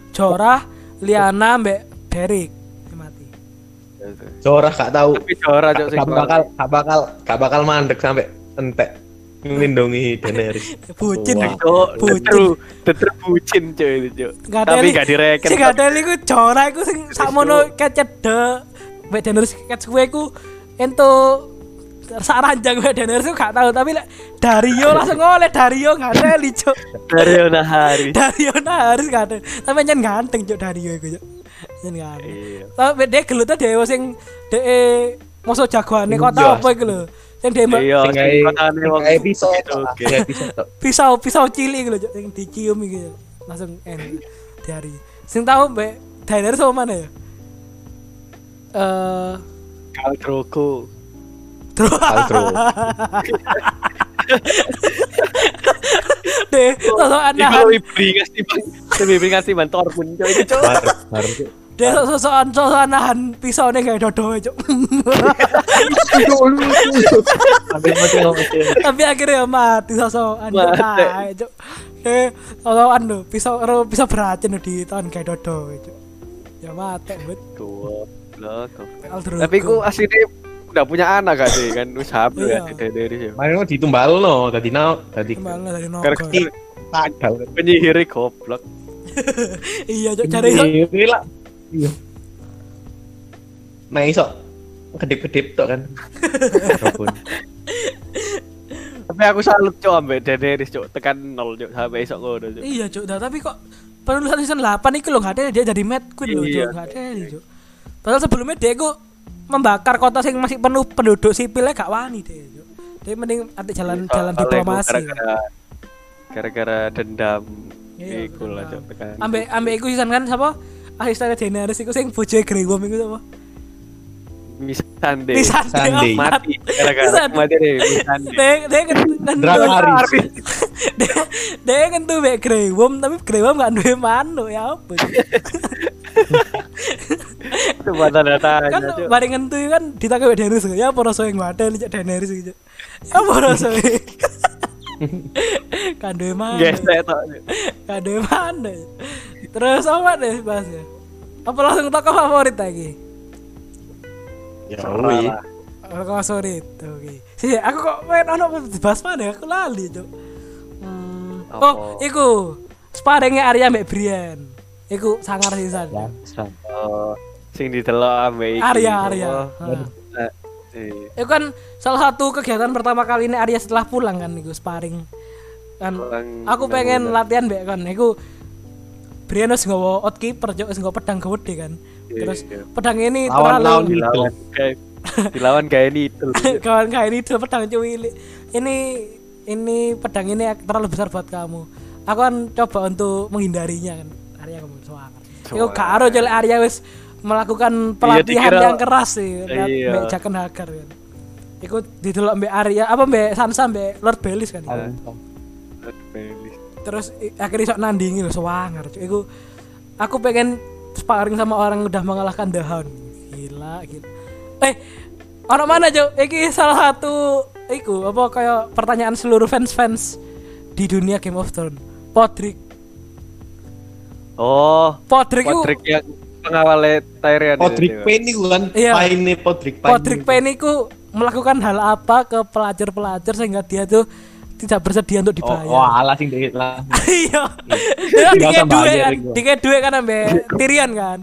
Jorah, Liana, mbek Derek.
Jorah gak tahu.
Tapi Jorah cok sing
Gak bakal gak bakal gak bakal mandek sampai entek ngelindungi Daenerys.
Bucin.
Cok,
Bucin.
tetru bucin cok itu cok. Tapi gak direken.
Sing gak ada iku Jorah iku sing sakmono kecedek. Mbek Daenerys ket suwe iku ento sak ranjang mbek Daenerys iku gak tahu tapi lek Dario langsung oleh Dario gak ada li cok. Dario nah harus gak ada. Tapi nyen ganteng cok Dario iku cok. Ganteng.
Iya.
Tapi dia gelutnya dewa sing de mosok jagoane kota
Iya.
apa iku lho. Sing dia mbak
Iya,
Sing
sing
kayak
kotane wong
episode
gitu,
pisau pisau cilik gitu Cok, yang dicium gitu langsung en dari sing tahu mbak Daenerys sama mana ya eh
Drogo.
terus
Paltrow.
deh sosok
bang. Lebih beringas di bang Tormund cok itu cok.
Baru, baru cuk.
deh sosok sosok anahan pisau nih kayak dodo
ngomong.
tapi akhirnya ya mati sosok anu
Mati.
cok eh sosok anu pisau ero pisau beracun di tahun kayak dodo cok ya mati bet
Goblok.
Aldro
Tapi ku aslinya udah punya anak gak sih kan wis
Iya.
ya dari sih.
Main kok ditumbal no, tadi nau, tadi
dari nogo
Gara-gara
tagal.
penyihir goblok.
iya cok cari
lah. Iya. Nah iso kedip-kedip tok kan. Apa pun.
Tapi aku salut cok ambek Daenerys cok tekan nol cok sampai esok ngono cok.
Iya, Cuk. Nah, tapi kok penulisan season 8 itu loh nggak ada dia jadi Mad Queen loh,
Iya.
Cuk. Nggak ada Cuk. Padahal sebelumnya dia itu membakar kota yang masih penuh penduduk sipilnya gak wani deh, Cuk. Dia mending nanti jalan jalan
Soalnya
diplomasi.
gara-gara gara-gara dendam
Iya,
iku lah cok tekan.
Ambek ambek iku season kan siapa? Asistennya Daenerys iku sing bojoe Grey Worm iku apa?
Misande.
Misande.
Sande.
Mati gara-gara mati deh Misande.
Dia kan tuh mek Grey Worm tapi Grey Worm gak duwe manuk ya apa.
Coba tanda tanya
kan bareng ngentu kan Daenerys ya apa rasa yang Daenerys gitu ya apa rasa kan duwe mana
Gesek tok.
Kan mana terus apa deh bahasnya apa langsung tokoh favorit lagi
Ya
lah.
tokoh favorit oke sih aku kok main ono bahas mana aku lali cok hmm. Oh iku sparringnya Arya mbak Brian iku sangar sisan
Ya.
Oh, sing didelok ambek iki.
Arya Arya
Oh,
Heeh.
eh, eh.
Itu kan salah satu kegiatan pertama kali ini Arya setelah pulang kan itu sparring. Kan aku pengen latihan mbek kan iku Brian wis nggawa outkeeper cok wis nggawa pedang gede kan.
Iya,
Terus
iya.
pedang ini
Lawan- lawan
terlalu
kayak dilawan kayak ini itu.
kawan kayak ini tuh pedang cuwili. Ini ini pedang ini terlalu besar buat kamu. Aku kan coba untuk menghindarinya kan. Arya kamu semangat. Iku gak aro jelek Arya wis melakukan pelatihan
dikira-
yang keras sih.
Iya.
Mbak Jaken Hagar kan. Iku didelok mbek Arya apa mbek Sansa mbek Lord Baelish kan. Terus akhirnya sok nandingi lho sewangar. Cuk. Iku aku pengen sparring sama orang yang udah mengalahkan The Hound. Gila, gila. Eh, orang mana, Cuk? Iki salah satu iku apa kayak pertanyaan seluruh fans-fans di dunia Game of Thrones. Podrick.
Oh,
Podrick itu
Podrick yang pengawalnya Tyrion. itu,
Podrick. Payne kan
Iya.
Payne Podrick Payne.
Podrick Payne itu melakukan hal apa ke pelajar-pelajar sehingga dia tuh tidak bersedia untuk
Oh,
dibayar.
oh alah sing dikit lah.
Iya.
Usah
duit
bayar
kan, dikei duit kan ambek Tyrion kan.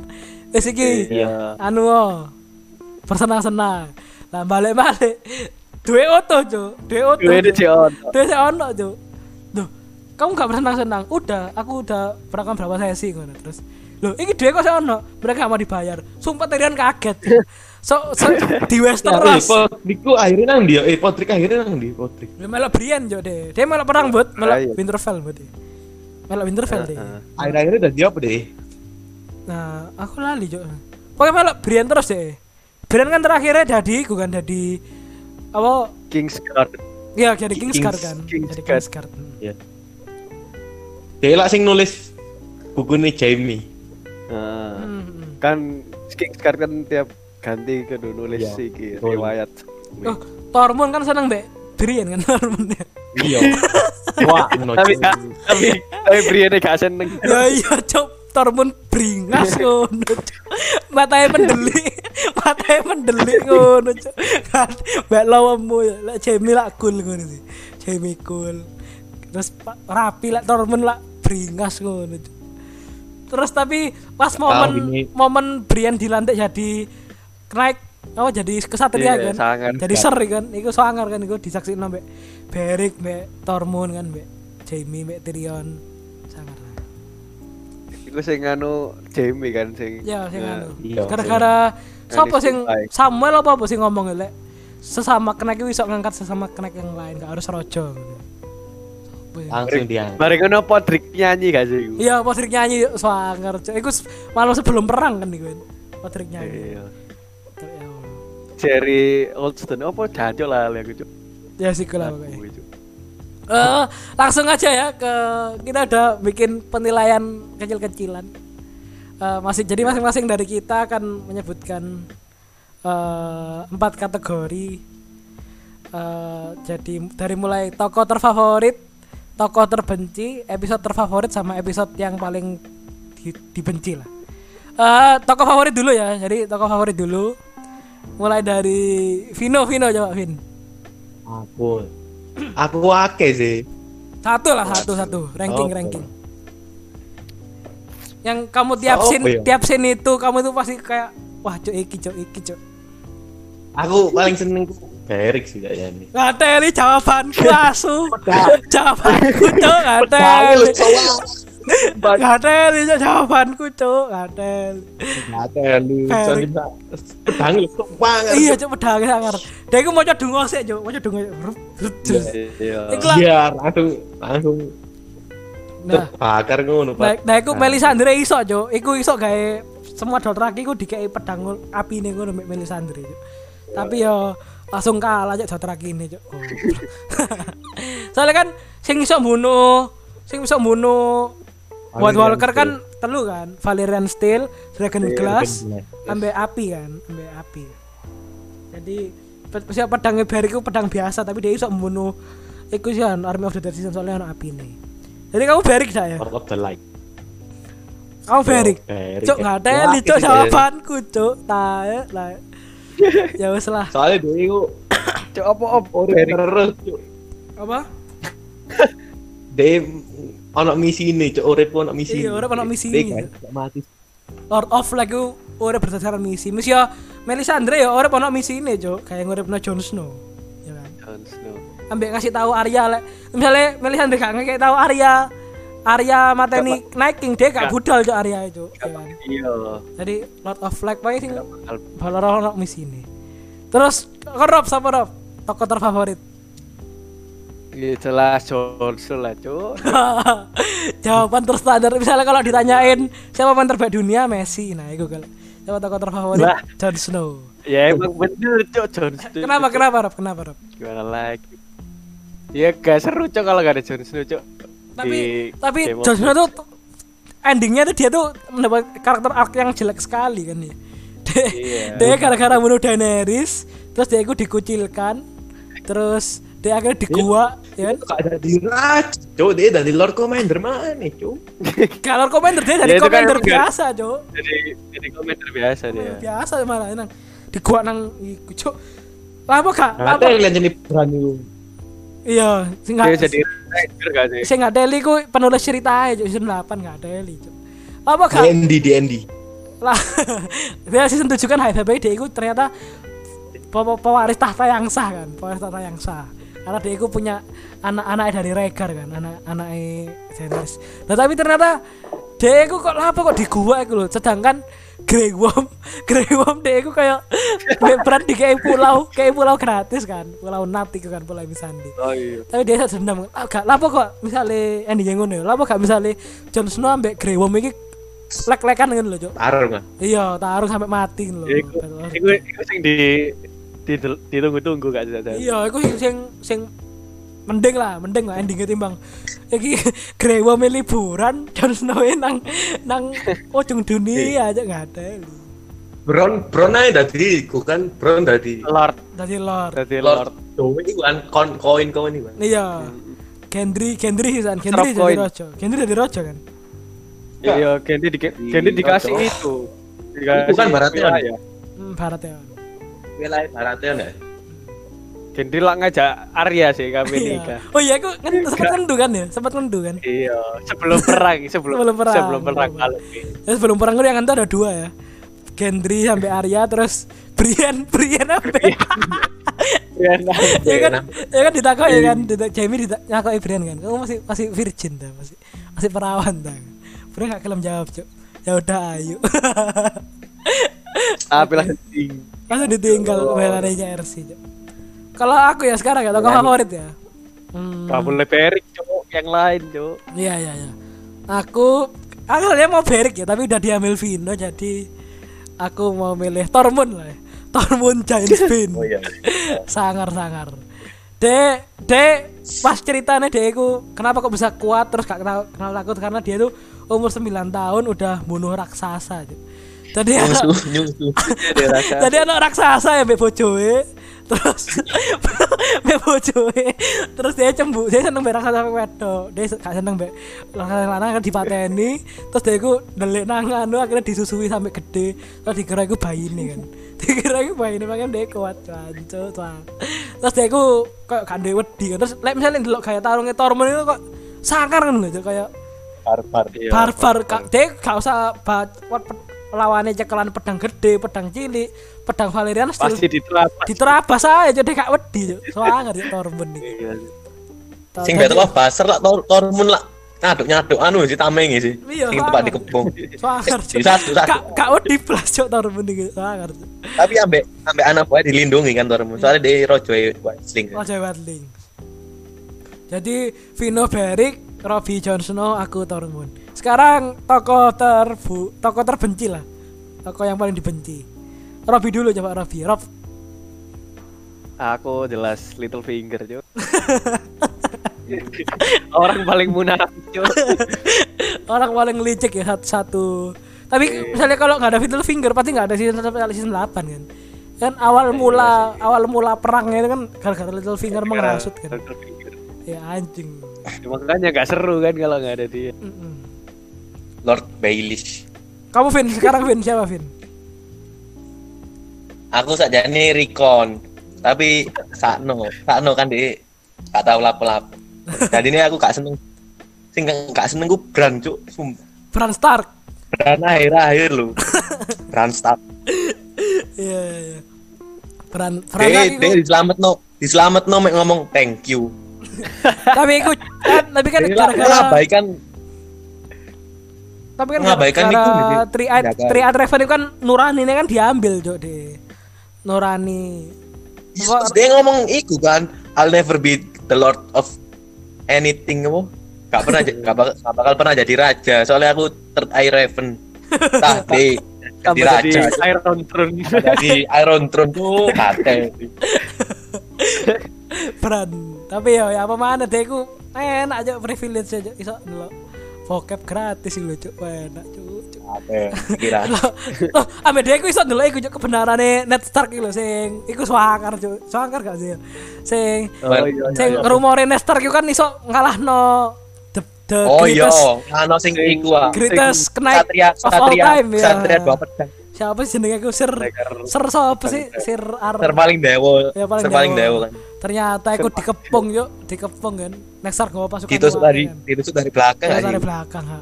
Wis iki
Iya.
anu oh, bersenang-senang. Lah balik-balik duit oto, Cuk. Duit oto.
Di on.
Duit sik ono, Cuk. Duh, kamu gak bersenang-senang. Udah, aku udah berangkat berapa sesi ngono terus. Loh, ini duit kok sik ono. Mereka gak mau dibayar. Sumpah Tyrion kaget. So, so di
Ya,
Westeros.
Podrick ku akhirnya nang dia, eh Podrick akhirnya nang dia Podrick.
Dia melok Brian jo deh. Dia melok perang buat melok
Ayo.
Winterfell buat dia. Melok Winterfell deh.
Akhir-akhirnya udah dia apa deh?
Nah, aku lali jo. Pokoknya melok Brian terus deh. Brian kan terakhirnya jadi, gue kan jadi apa
Kingsguard.
ya jadi Kingsguard
Kings-
kan jadi Kingsguard Hmm.
Ya. Dia lah sing nulis buku nih Jamie.
Nah,
Hmm, hmm.
kan Kingsguard kan tiap ganti ke nulis
Iya,
iki
betul.
riwayat.
oh Tormund kan seneng mbak. Brian kan Tormund ya
Iya. Wah, no,
tapi tapi tapi Brienne gak seneng.
ya iya cok Tormund bringas ngono cok matanya mendelik matanya mendelik ngono cok kan mbak lawamu lek Jamie lak cool ngono sih. Jamie cool terus rapi lek Tormund lak bringas ngono terus tapi pas momen momen Brian dilantik jadi naik oh jadi kesatria
Iya,
kan
sangar.
jadi ser kan iku sangar kan iku disaksikan mbek Beric mbek Tormund kan mbek Jamie mbek Tyrion sangar lah.
Iku sing anu Jamie kan sing.
Ya, sing
Nah,
anu.
iya,
Gara-gara sapa sing
Anistia.
Samuel apa apa sing ngomong lek sesama kenek iku iso ngangkat sesama kenek yang lain, gak harus rojo. gitu.
Langsung dia.
Bareng ngono Podrick nyanyi gak sih? iku?
Iya, Patrick nyanyi yuk, swanger. Cuk. Iku s- malam sebelum perang kan iku. Patrick nyanyi.
Jerry Oldston apa jancuk lah aku cuk.
Ya sih lah pokoknya. Eh, langsung aja ya ke kita udah bikin penilaian kecil-kecilan. Eh, masih jadi masing-masing dari kita akan menyebutkan eh, empat kategori. Eh, jadi dari mulai tokoh terfavorit, tokoh terbenci, episode terfavorit sama episode yang paling di- dibenci lah. Eh, tokoh favorit dulu ya. Jadi tokoh favorit dulu. Mulai dari Vino, Vino coba Vin.
Aku. Aku akeh sih.
Satu lah satu satu ranking
Apa?
ranking. Yang kamu tiap scene
ya?
tiap scene itu kamu itu pasti kayak wah cok iki cok iki cok.
Aku paling seneng Beric sih kayaknya nih.
Ngateli jawabanku asu. jawabanku cok ngateli. Ngateli cok jawabanku cok. Beric.
Soalnya pedang lu banget.
Iya cok pedang sangar. Dia iku mau dongo sih cok, mau dongo. Rup, rup, jus.
Iya.
Lah.
Iya, langsung langsung
Nah,
terbakar ngono,
Nah,
Pak.
nah iku Melisandre iso, Cuk. Iku iso gawe semua dot lagi iku dikei pedang api ning ngono mek Melisandre, Cuk. Tapi yo langsung kalah Cuk dot lagi ini, Cuk. Soalnya kan sing iso bunuh, sing iso bunuh White Walker kan telu kan, Valerian Steel, Dragon
Iya,
Glass, ambe api kan, ambe api. Jadi siapa pedangnya Barry iku pedang biasa tapi dia iso membunuh iku sih kan, Army of the Dead Season soalnya ono api nih. Jadi kamu Beric dah ya?
Lord of the Light.
Kamu. Beric. Cuk nggak ada
itu
jawabanku cuk. Tae lah. Ya wes lah.
Soalnya dia itu
Cuk apa op
terus, Cuk.
Apa?
Dia ono misi ini, Cuk. Urip ono misi.
Iya, urip ono misi ini,
mati.
Lord of Flag ku ora berdasarkan misi. Misi ya Melisandre ya ono misi ini cuk. Kayak nguripno Jon Snow. Ya kan.
Jon Snow.
Ambek ngasih tahu Arya lek misalnya Melisandre gak ngasih tahu Arya Arya mateni Night King dia gak budal cuk Arya itu. Ya kan.
Iya.
Jadi Lord of Flag paling sing ono misi ini. Terus kok Rob sapa Rob? Tokoh terfavorit.
Iya jelas Jon Snow lah cuk.
Jawaban terstandar misalnya kalau ditanyain siapa pemain terbaik dunia Messi. Nah, itu kalau siapa tokoh terfavorit
Lah.
Jon Snow.
Ya emang bener cuk Jon Snow.
Kenapa kenapa Rob? Kenapa Rob?
Gimana lagi? Ya gak seru cuk kalau gak ada Jon Snow cuk.
Tapi
Di
tapi Jon Snow tuh endingnya tuh dia tuh mendapat karakter arc yang jelek sekali kan ya. Dia,
Iya.
dia gara-gara bunuh Daenerys, terus dia ikut dikucilkan, terus dia akhirnya di gua, ya kan?
Ada di Raj. Cuk, dia dari Lord Commander mana, Cuk?
Kalau commander dia
Ya,
dari
itu kan
commander biasa, Cok.
Jadi jadi komentar biasa dia.
Biasa malah nang di gua nang iku, Cok. Apa gak?
Nggak
Apa?
tahu kalian jadi berani.
Iya, sing
Dia
gak
jadi ranger gak sih?
sing gak deli ku penulis cerita aja season 8 gak deli, Cok. Apa gak?
DND, DND.
lah dia season 7 kan dia itu ternyata pe- pe- pewaris tahta yang sah kan pewaris tahta yang sah karena dia itu punya anak-anak dari Rhaegar kan anak-anak Daenerys nah tapi ternyata dia itu kok apa kok di gua itu loh sedangkan Grey Worm Grey Worm dia itu kayak berat di kayak pulau kayak pulau gratis kan pulau Nat itu kan pulau Misandi
Oh iya.
tapi dia sadar dendam ah gak lapo kok misalnya Andy yang ngono ya lapo gak misalnya Jon Snow ambek Grey Worm ini lek-lekan ngono lho Cuk
Taruh nggak?
Iya, taruh sampai mati.
Ya, Iku iku sing di ditunggu-tunggu gak sih
Iya, iku sing sing sing mending lah, mending lah endingnya timbang. Iki Grewa me liburan Jon Snow nang nang ujung dunia aja nggak ada.
Bron Bron aja dadi iku kan Bron dadi
Lord
Tadi Lord.
dadi
Lord Dowe iku kan koin koin iku kan.
Iya. Gendry, Gendry sih kan, jadi
coin.
rojo. Gendry jadi rojo kan.
iya Gendi di Gendi dikasih
Cocok.
itu
Itu kan Baratheon.
ya
Barat ya.
Wilayah baratnya enggak?
Lah ngajak Arya sih kami
Iya.
nikah
Oh iya, aku kan sempat ngendu kan ya, sempat ngendu kan.
iya sebelum perang sebelum
Sebelum perang.
sebelum perang kalau
Ya, sebelum perang itu yang ada dua ya. Gendry sampai Arya terus Brian, Brian apa?
Iya, nah.
ya kan,
Enak.
ya kan ditakoi ya kan, ditak Jamie ditakoi Brian kan. Kamu masih masih virgin dah, masih masih perawan dah. Brian gak kelem jawab, Cuk. Ya udah ayo.
tapi lah ting
Langsung ditinggal belananya RC. Kalau aku ya sekarang ya tokoh favorit ya. Hmm.
Gak boleh Berik cowok yang lain cowok
Iya iya iya. Aku aku sebenarnya mau Berik ya, tapi udah diambil Vino jadi aku mau milih Tormund lah. Ya. Tormund Giant Spin.
Oh iya.
sangar sangar. Dek, dek pas ceritanya dek aku kenapa kok bisa kuat terus gak kenal, kenal takut karena dia tuh umur 9 tahun udah bunuh raksasa. Cuk. Jadi anak,
Nyusu
rasa
jadi anak raksasa ya mbek bojoe. Terus mbek bojoe. Terus dia cembu, dia seneng mbek raksasa wedok. Dia gak seneng mbek raksasa lanang kan dipateni. Terus dia iku ndelik nang anu akhirnya disusui sampai gede. Terus dikira iku bayine kan. Dikira iku bayine makanya dia kuat kanco Terus dia iku kayak gak duwe wedi kan. Terus lek misalnya ndelok kayak tarungnya Tormund itu kok sangar kan lho kayak
Barbar.
Iya,
barbar kak dia gak usah bat lawannya cekelan pedang gede pedang cilik pedang Valerian
pasti diterapkan
diterabas aja jadi gak wedi soalnya dia Torben nih.
Sing betul lah baser lah tor tormun lah. Ngaduk nyaduk anu sih tamengi sih.
Iya,
Sing tempat dikepung.
soalnya
Bisa bisa.
gak gak wedi plus cok Torben nih soalnya
Tapi ambek ambek anak buah dilindungi kan tormun. Soalnya dia rojo sling.
Raja Wetling jadi Vino Beric Robbie Jon Snow aku Tormund sekarang tokoh terbu tokoh terbenci lah. Tokoh yang paling dibenci. Robbie dulu coba Robbie Rob.
Aku jelas Little Finger cowok orang paling munafik cowok
orang paling licik ya satu, tapi misalnya kalau nggak ada Little Finger pasti nggak ada season sampai season 8 kan? Kan awal mula awal mula perangnya itu kan gara-gara Little Finger menghasut kan?
Little Finger.
ya anjing
Ya, makanya gak seru kan kalau nggak ada dia.
Lord Baelish.
kamu Vin sekarang Vin siapa Vin
Aku sakjane Recon. Tapi sakno, sakno kan dia gak tahu lapo-lapo. Jadi ini aku gak seneng. Sing gak seneng ku Bran cuk. Sumpah.
Bran Stark
Bran akhir-akhir lu. Bran Stark.
iya iya iya. Bran Bran
Dia
lagi
dia diselamet no, diselamet no ngomong thank you.
tapi ikut kan tapi kan gara-gara
mengabaikan
tapi kan
mengabaikan itu
gara-gara
gitu.
tri Eye-
Jaga.
tri Eye Raven itu kan Nurani ini kan diambil Jok deh Nurani
Terus dia ngomong iku kan, I'll never be the lord of anything apa? Gak pernah gak bakal, gak bakal pernah jadi raja. Soalnya aku third eye raven. Tah di jadi raja.
jadi Iron Throne
Jadi Iron Throne tuh kate.
Bran tapi ya, ya apa mana deh aku enak aja privilege aja iso lo vocab gratis sih lucu enak cuk cuk.
Kate. Kira.
Loh, ame dia aku iso ndelok iku cuk kebenarane Ned Stark lho sing iku swangar cuk. Swangar gak sih? Sing
oh iya
sing rumore Ned Stark kan iso ngalahno the, the
Oh iya,
greatest
ano sing iku ah.
greatest knight
Satria,
of all
satria,
time ya.
satria dua pedang.
Siapa sih jenenge aku Sir. Sir sapa sih? Sir Ar
Terpaling dewo,
Ya, paling
terpaling
dewo.
dewo kan.
Ternyata aku dikepung yuk, dikepung kan. Next Stark gak pasukan kuat,
dari
kan.
ditusuk dari belakang
dari belakang ha.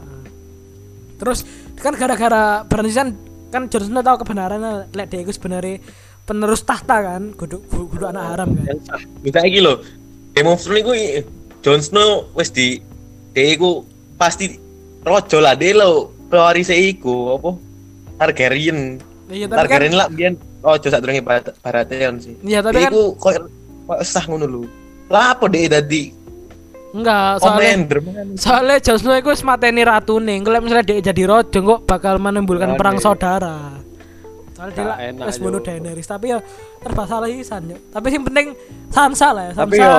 Terus kan gara-gara berarti kan kan Jon Snow tahu kebenarannya lek dia itu sebenarnya penerus tahta kan, kudu kudu anak haram kan.
Minta iki lho. Game of Thrones i- Jon Snow wis di dia iku pasti rojo lah dia lo pewarise iku apa Targaryen.
Iya tapi kan
Targaryen lah biyen rojo sak durunge Bar- Baratheon sih.
Iya tapi
Dia
kan
sah ngono lho. Lah apa dia dadi
enggak soalnya
man.
soalnya Jon Snow itu wis mateni ratu nih. Kalau misalnya dia jadi rojo kok bakal menimbulkan
Oh,
perang
nih.
saudara. Soalnya dia wis bunuh. Daenerys tapi ya salah isan yo. Tapi yang penting Sansa lah ya. Sansa
Tapi yo,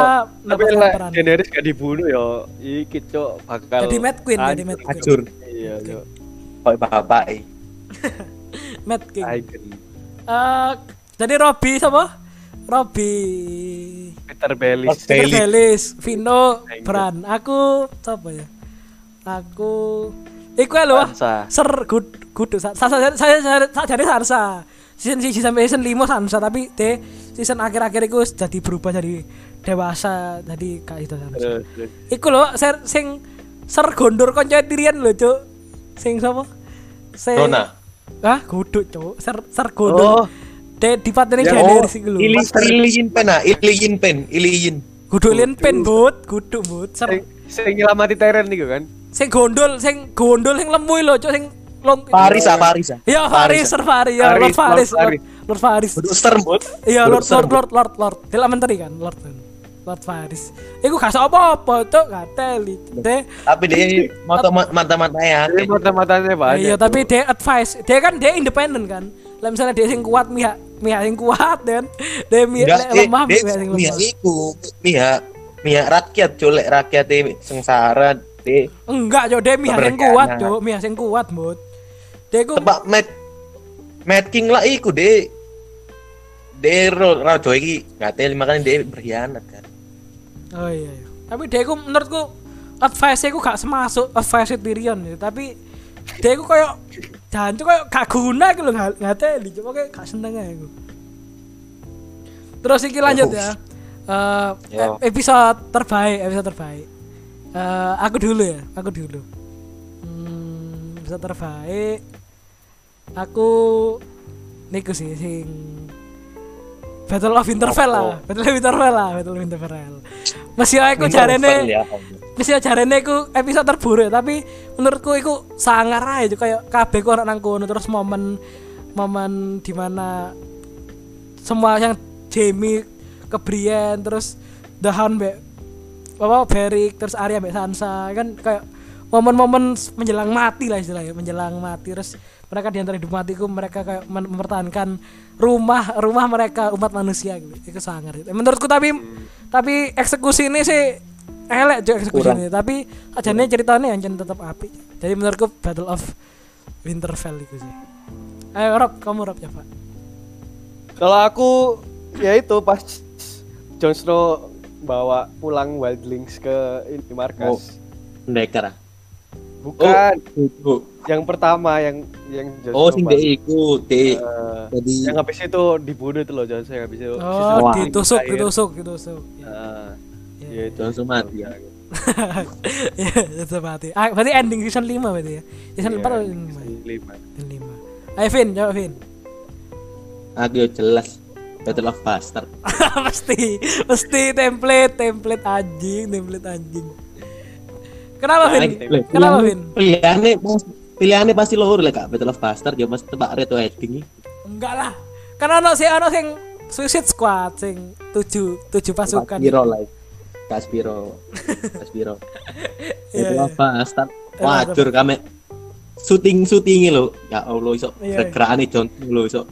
tapi lah. Daenerys gak dibunuh yo. Iki cok bakal
Jadi Mad Queen, jadi. Mad Queen.
Hancur.
Iya, yo.
Kok bapak eh.
Mad King.
Icon.
Eh, jadi Robby sama? Robby
Peter Bellis.
Peter. Bellis, Vino. Bran. Aku siapa ya? Aku Iku ya lho. Ser good good saya saya saya saya jadi Sansa. Season siji sampai season 5 Sansa tapi de season akhir-akhir iku wis jadi berubah jadi dewasa jadi kayak itu Sansa.
Terus.
Iku lho ser sing ser gondor konco Tyrion lho, Cuk. Sing sapa? Sing
Rona.
Hah, kudu, Cuk. Ser ser
Oh.
Gondor. De dipateni
Ya,
Daenerys iku lho.
Ili Iliyin pen ah, Iliyin pen, Iliyin.
Kudu lien pen but, kudu but. Ser
Sing sing nyelamati Tyrion niku kan.
sing gondol, sing gondol sing lemu lho, Cuk, sing long
Paris ah, Paris ah.
Ya Faris, Sir Faris, ya Lord
Faris,
Faris,
Lord Faris.
Lord, Lord Faris.
Kudu Stermut.
Iya Lord Lord Lord Lord Lord. Tidak menteri kan, Lord Lord Faris. Iku gak apa-apa, Cuk, gak teli. De,
Tapi dia mata mata ya.
Jadi mata-matanya banyak.
iya tapi dia advice, dia kan dia independen kan. Lah misalnya dia sing kuat mihak mihak sing kuat dan dia mihak lemah
dia
mihak sing
mihak
lemah.
iku, mihak mihak rakyat colek rakyat e sengsara de
Enggak, Cuk, dia mihak sing kuat. Cuk, mihak sing kuat, Mut. Dia iku
tebak Mad Mad King lah iku de de ro rajo iki ngate makanya dia berkhianat kan.
Oh iya, iya. Tapi dia ku menurutku advice ku gak semasuk advice Tyrion ya, tapi dia ku koyo jancuk koyo gak guna gitu lho nggak ngateli, cuma kayak gak seneng aja aku. Terus iki lanjut ya.
Yo.
episode terbaik, episode terbaik. Eh aku dulu ya, aku dulu. Hmm, episode terbaik. Aku niku sih sing Battle of Winterfell lah, Battle of Winterfell lah, Battle of Winterfell. Masih aku jarene,
ya.
Masih jarene aku episode terburuk, tapi menurutku iku sangar aja kayak kabeh ku nang kono terus momen momen di mana semua yang Jamie ke Brienne terus Dahan mbek apa Beric terus Arya mbek Sansa kan kayak momen-momen menjelang mati lah istilahnya menjelang mati. Terus mereka di antara hidup matiku mereka kayak mempertahankan rumah rumah mereka umat manusia gitu. Itu sangar gitu. menurutku tapi tapi eksekusi ini sih elek juga eksekusi
Kurang.
ini tapi aja nih ceritanya yang tetap api jadi menurutku Battle of Winterfell itu sih ayo Rob kamu Rob coba
Kalau aku ya itu pas Jon Snow bawa pulang Wildlings ke ini markas.
Pendekar. ah.
Bukan
Oh,
yang pertama yang yang Jon
oh
Snow
sing ikut, de.
Eh,
Jadi
yang habis itu dibunuh itu loh Jon Snow yang habis itu.
oh ditusuk ditusuk ditusuk
Ah,
Ya.
ya itu
langsung mati.
ya. Itu mati. Ah, berarti ending season 5 berarti ya? Season 4 atau season 5
lima.
season 5 ayo Vin coba Vin.
Aku yo jelas Battle of Bastard.
pasti pasti template template anjing template anjing. Kenapa Vin?
Lah,
kenapa Vin?
Pilihannya pilihannya pasti loro lah kak. Battle of Bastard ya mas tebak Red Wedding
enggak lah. Kan ono sih ono sing Suicide Squad sing tujuh tujuh pasukan.
Spiro lah Kak Spiro Kak Spiro
Iya,
Battle
iya. Iya,
wajur kame. Syuting syutingnya lo ya Allah iso
Iya, iya.
gerakannya John lo iso.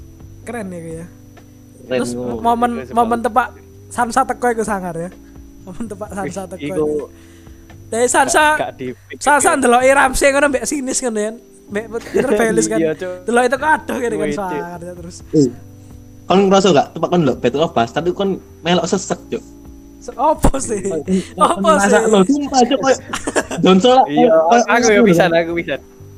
Keren ya ya.
Keren
terus momen
Itu
momen tepak Sansa teko iku sangar ya. Momen tepak Sansa teko
Iku
dari Sansa Sansa ndelok Ramsey ngono mbek sinis ngono ya. Mbek Peter Bellis kan.
Iya, Cuk.
delok itu kadoh kene kan
Cuk.
sangar ya terus.
Kan ngerasa gak tepak kan lo Battle of Bastard itu kan melok sesek
Se- opo sih? Opo
Ngerasa
sih?
lo sumpah cok kayak Johnson lah
Iya, aku ya bisa, aku bisa.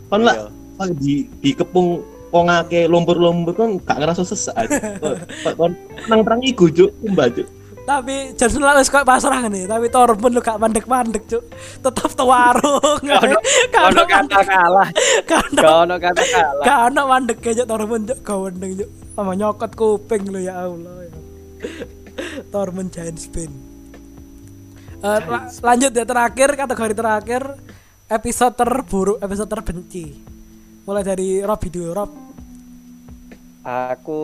kan lah
Iya.
di dikepung pongake lumpur-lumpur kan gak ngerasa sesek aja Kok- kon nang terang iku cok sumpah cok
tapi Johnson lah wis kok pasrah nih tapi Torben lu gak mandek-mandek cuk. Tetep tewarung
Ono
Gak
ono kata kalah.
gak ono
Gak ono kata kalah.
gak ono mandek aja Torben cuk. Gawendeng cuk. Sama nyokot kuping lu ya Allah ya. Torben giant spin Eh, la- lanjut ya terakhir kategori terakhir episode terburuk episode terbenci mulai dari Rob dulu Rob
Aku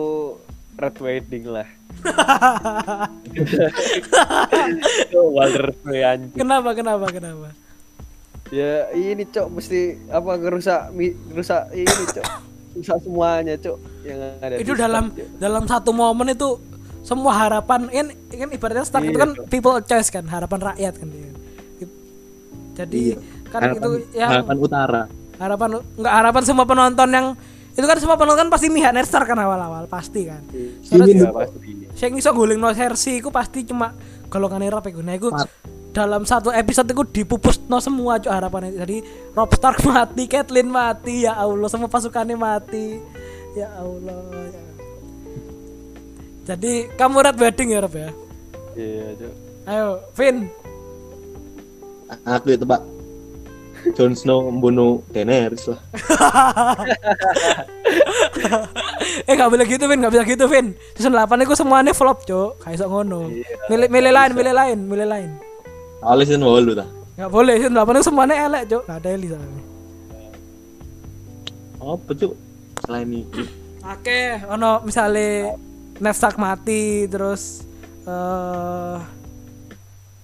Red Wedding lah. Walter
kenapa kenapa kenapa
Ya ini cok mesti apa ngerusak ngerusak ini cok. rusak semuanya cuk yang ada
itu dalam
Cuk.
dalam satu momen itu semua harapan kan kan ibaratnya Stark itu
Iya,
kan
Cuk.
people choice kan harapan rakyat kan dia. jadi
Iya.
kan
Harapan-
itu yang
harapan utara.
harapan nggak harapan semua penonton yang itu kan semua penonton pasti mihak Ned Stark kan awal-awal pasti kan
Ini
Iya,
tuh-
pasti
saya guling no Cersei iku pasti cuma golongan Rob iku nah
Pat.
dalam satu episode itu dipupus no semua cuk harapannya jadi Rob Stark mati Catelyn mati ya Allah semua pasukannya mati ya Allah ya. Jadi kamu red wedding ya Rob ya?
Iya cuk.
Ayo Vin.
Aku itu pak. Jon Snow membunuh Daenerys lah.
eh gak boleh gitu Vin. Gak bisa gitu Vin. Season 8 itu semuanya flop cuk. Kayak sok ngono. Milih milih lain milih lain milih lain.
Soalnya season 8 ta.
Gak boleh. Season 8 itu semuanya elek cuk. Gak ada Eli soalnya.
Apa? Selain itu.
Oke, ono misalnya Ned Stark mati terus eh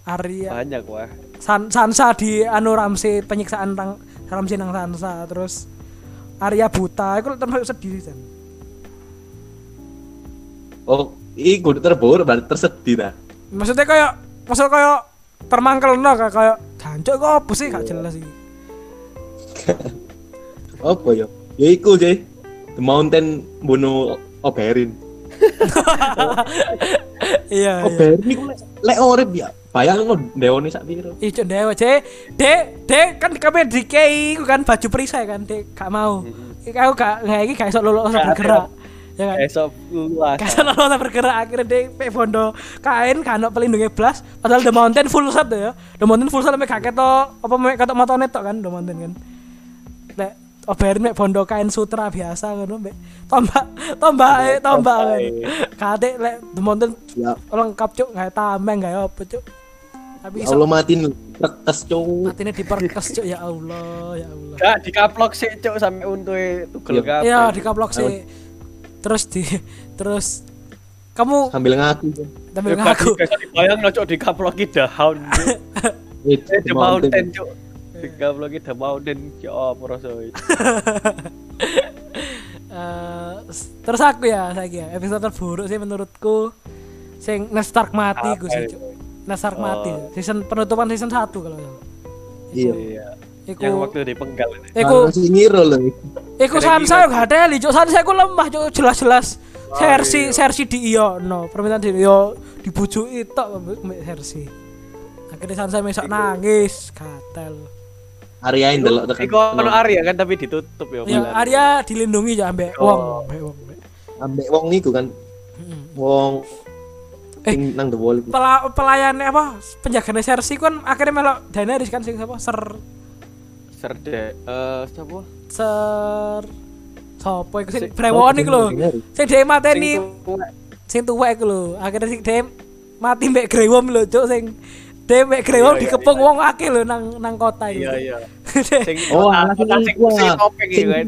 Arya
banyak wah
San, Sansa di anu Ramsey penyiksaan rang, Ramsey nang Sansa terus Arya buta itu termasuk sedih kan.
Oh, iku terburuk berarti tersedih ta.
Maksudnya kayak maksudnya kayak termangkel no kayak kayak jancuk kok apa sih gak jelas sih.
Apa ya? Ya iku sih. The Mountain bunuh Oberyn.
Iya iya.
Oberyn iku lek lek urip ya. Bayangno deone sak piro.
Ijo dewa ce, dek, dek kan kami di KI kan baju perisai kan, dek gak mau. Kau gak nggak ini gak iso lolo usah bergerak. Ya kan?
esok luas
Gak iso lolo usah bergerak akhirnya dek pe bondo kain kan ono pelindungnya blas, padahal The Mountain full set ya. The Mountain full set sampai kaget to apa mek ketok motone tok kan The Mountain kan. Oberin mek bondo kain sutra biasa ngono mek tombak tombak eh, tombak kan. Kate lek The Mountain
Ya,
lengkap cuk. Nggak tameng nggak apa cuk. Tapi
ya
iso.
Allah matiin tekes cuk.
matinya diperkes cuk. Ya Allah ya Allah.
Gak dikaplok sih cuk sampai untuh tugel
Iya.
kabeh.
Ya dikaplok sih terus di terus kamu
Sambil ngaku. Cuk.
sambil
Ya,
ngaku.
dibayang no cuk dikaploki daun cuk.
Itu
Eh, The cuk dikaploki The Mountain cuk apa rasanya
Eh, s- terus aku ya saya ya. Episode terburuk sih menurutku. Sing Ned Stark mati gue sih
Apa
cuk Ned Stark mati season penutupan season 1 kalau nggak.
Iya.
iya.
Iku
yang waktu dipenggal ini.
Iku
Masih ngiro loh.
iku Sansa gak ada li cuk Sansa iku lemah cuk jelas-jelas Cersei Cersei di iyo no. Permintaan di iyo dibujuki tok mbek Cersei akhirnya Sansa mesok nangis gatel
Arya yang delok tekan.
Iku ono Arya kan tapi ditutup ya
Ya. Arya dilindungi ya ambek
Oh.
wong, ambek wong. ambek.
Wong niku kan. Wong
Eh,
sing nang the wall.
Pela, pelayannya apa? Penjaganya Cersei kan akhirnya melok Daenerys kan sing apa? Ser
Serde eh siapa?
ser sopo iku sing
Si-
brewon iku lho. Sing dhewe mateni
Sing tuwek.
iku lho. Akhirnya sing dhewe mati mbek Grewom lho, Cuk, sing dhewe mbek Grewom
Iya, iya,
dikepung wong akeh lho nang nang kota iku.
Iya iya.
Oh, alah, sing
sing topeng gitu kan.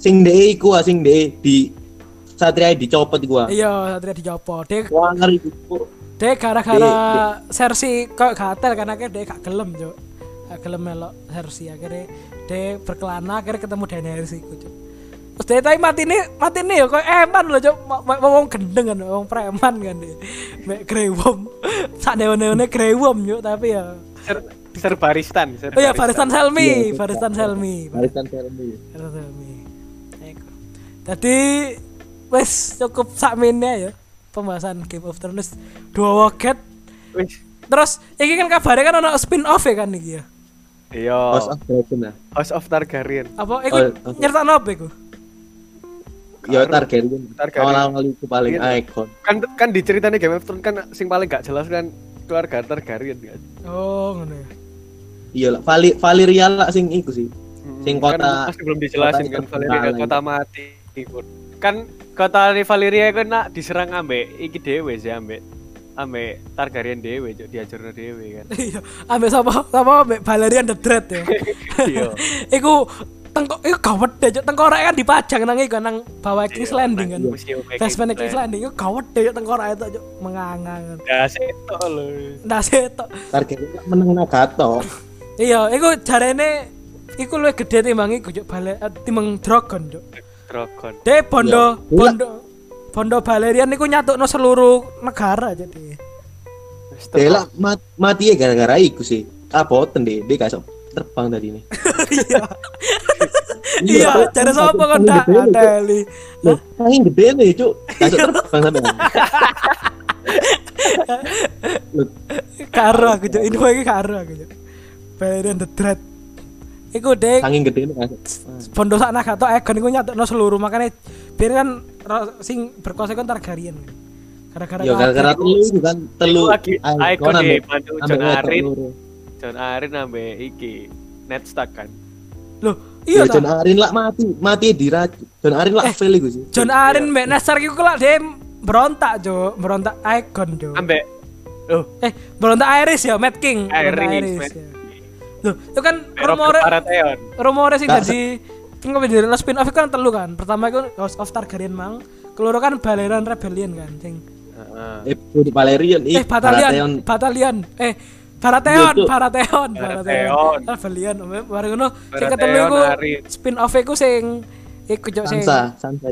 Sing dhek iku ah, sing dhek di Satria dicopot ah.
Iya, Satria dicopo. Dek
Wah ngeri iku.
Dek gara-gara Cersei kok gatel karena akhirnya dek gak gelem, Cuk. Gak gelem melok Cersei akhirnya dek berkelana akhirnya ketemu Daenerys iku, Cuk. Terus dek tapi mati nih, mati nih ya kok eman loh, ma- Wong gendeng kan, wong preman kan dek. Mek Grewom. Sak dewa-dewane Grewom, Cuk, tapi ya
Ser Serbaristan, Ser
Oh iya, Baristan Selmi,
Iya,
Baristan Selmi.
Barisan Selmi.
Baristan Selmi. Jadi wes cukup sakmene ya pembahasan Game of Thrones dua woket
Wis.
Terus iki kan kabarnya kan ono spin off ya kan iki ya.
Iya.
House of Dragon ah.
House of Targaryen.
Apa iku
Oh, oke.
nyertakno apa iku?
Ya Targaryen.
Targaryen.
Awal-awal itu paling
Iya.
ikon.
Kan kan di ceritanya Game of Thrones kan sing paling gak jelas kan keluarga Targaryen kan.
Oh, ngono ya.
Iya lah, Vali Valyria lah sing iku sih. Sing
kan
kota-
masih belum dijelasin
kota
kan Valeria kota mati ikut. Kan kota Valeria kan nak diserang ambek iki dhewe sih ambek ambek Targaryen dhewe cuk diajurno dhewe kan.
Iya, ambek sapa? Sapa ambek Valerian the Dread ya.
Iya.
iku tengkok iku gawat deh, Cuk. tengkorak kan dipajang nang iku nang bawah King's
Iya,
Landing kan.
museum
Basement
King's
King's Landing iku gawat deh Cuk, tengkorak itu Cuk. mengangang.
Ya setok lho.
Ndak setok.
Targaryen kan menang Nagato.
Iya, iku jarene iku luwih gede timbang iku Cuk, bale eh, timbang dragon Cuk.
Dragon.
Dek Bondo
Iya.
Bondo Bondo Valerian niku nyatukno seluruh negara jadi.
Lah mat, mati ya gara-gara iku sih. Kaboten deh, dia gak sok terbang tadi nih.
Iya. Iya, jare sapa kon tak ateli.
Loh, saking gede nih, cuk. Gak sok terbang sampe. Loh,
Karo aku cuk, info iki karo aku cuk. Valerian the Dread. Iku dek
saking gede nih sok.
Bondo sak Nagato Aegon iku nyatukno seluruh makanya biar kan sing berkuasa kan Targaryen. Gara-gara
Ya gara-gara
kabeh.
telu itu kan telu.
Iku lagi
ambek-
di bantu
ambek
John Arin.
loro.
John Arin ambe iki Ned Stark kan.
Loh,
Iya,
iya
John. Arin lah mati, mati diracun. John Arin lah
Eh,
fail iku sih.
John Arin mbek Nasar iku kelak dia berontak jo, berontak Aegon jo.
Ambek Loh,
Eh, berontak Iris ya, Mad King. Iris,
Mad
ya. Loh, itu kan rumore sing
Gak
dadi sing kok dari spin off kan telu kan. Pertama iku House of Targaryen mang, keloro kan Balerian Rebellion kan sing
Heeh.
Eh, Budi Valerian,
eh Batalion, Batalion, eh Baratheon,
Cuk.
Baratheon,
Baratheon.
Rebellion. Bareng ngono sing ketelu iku spin off iku sing iku cok sing
Sansa, Sansa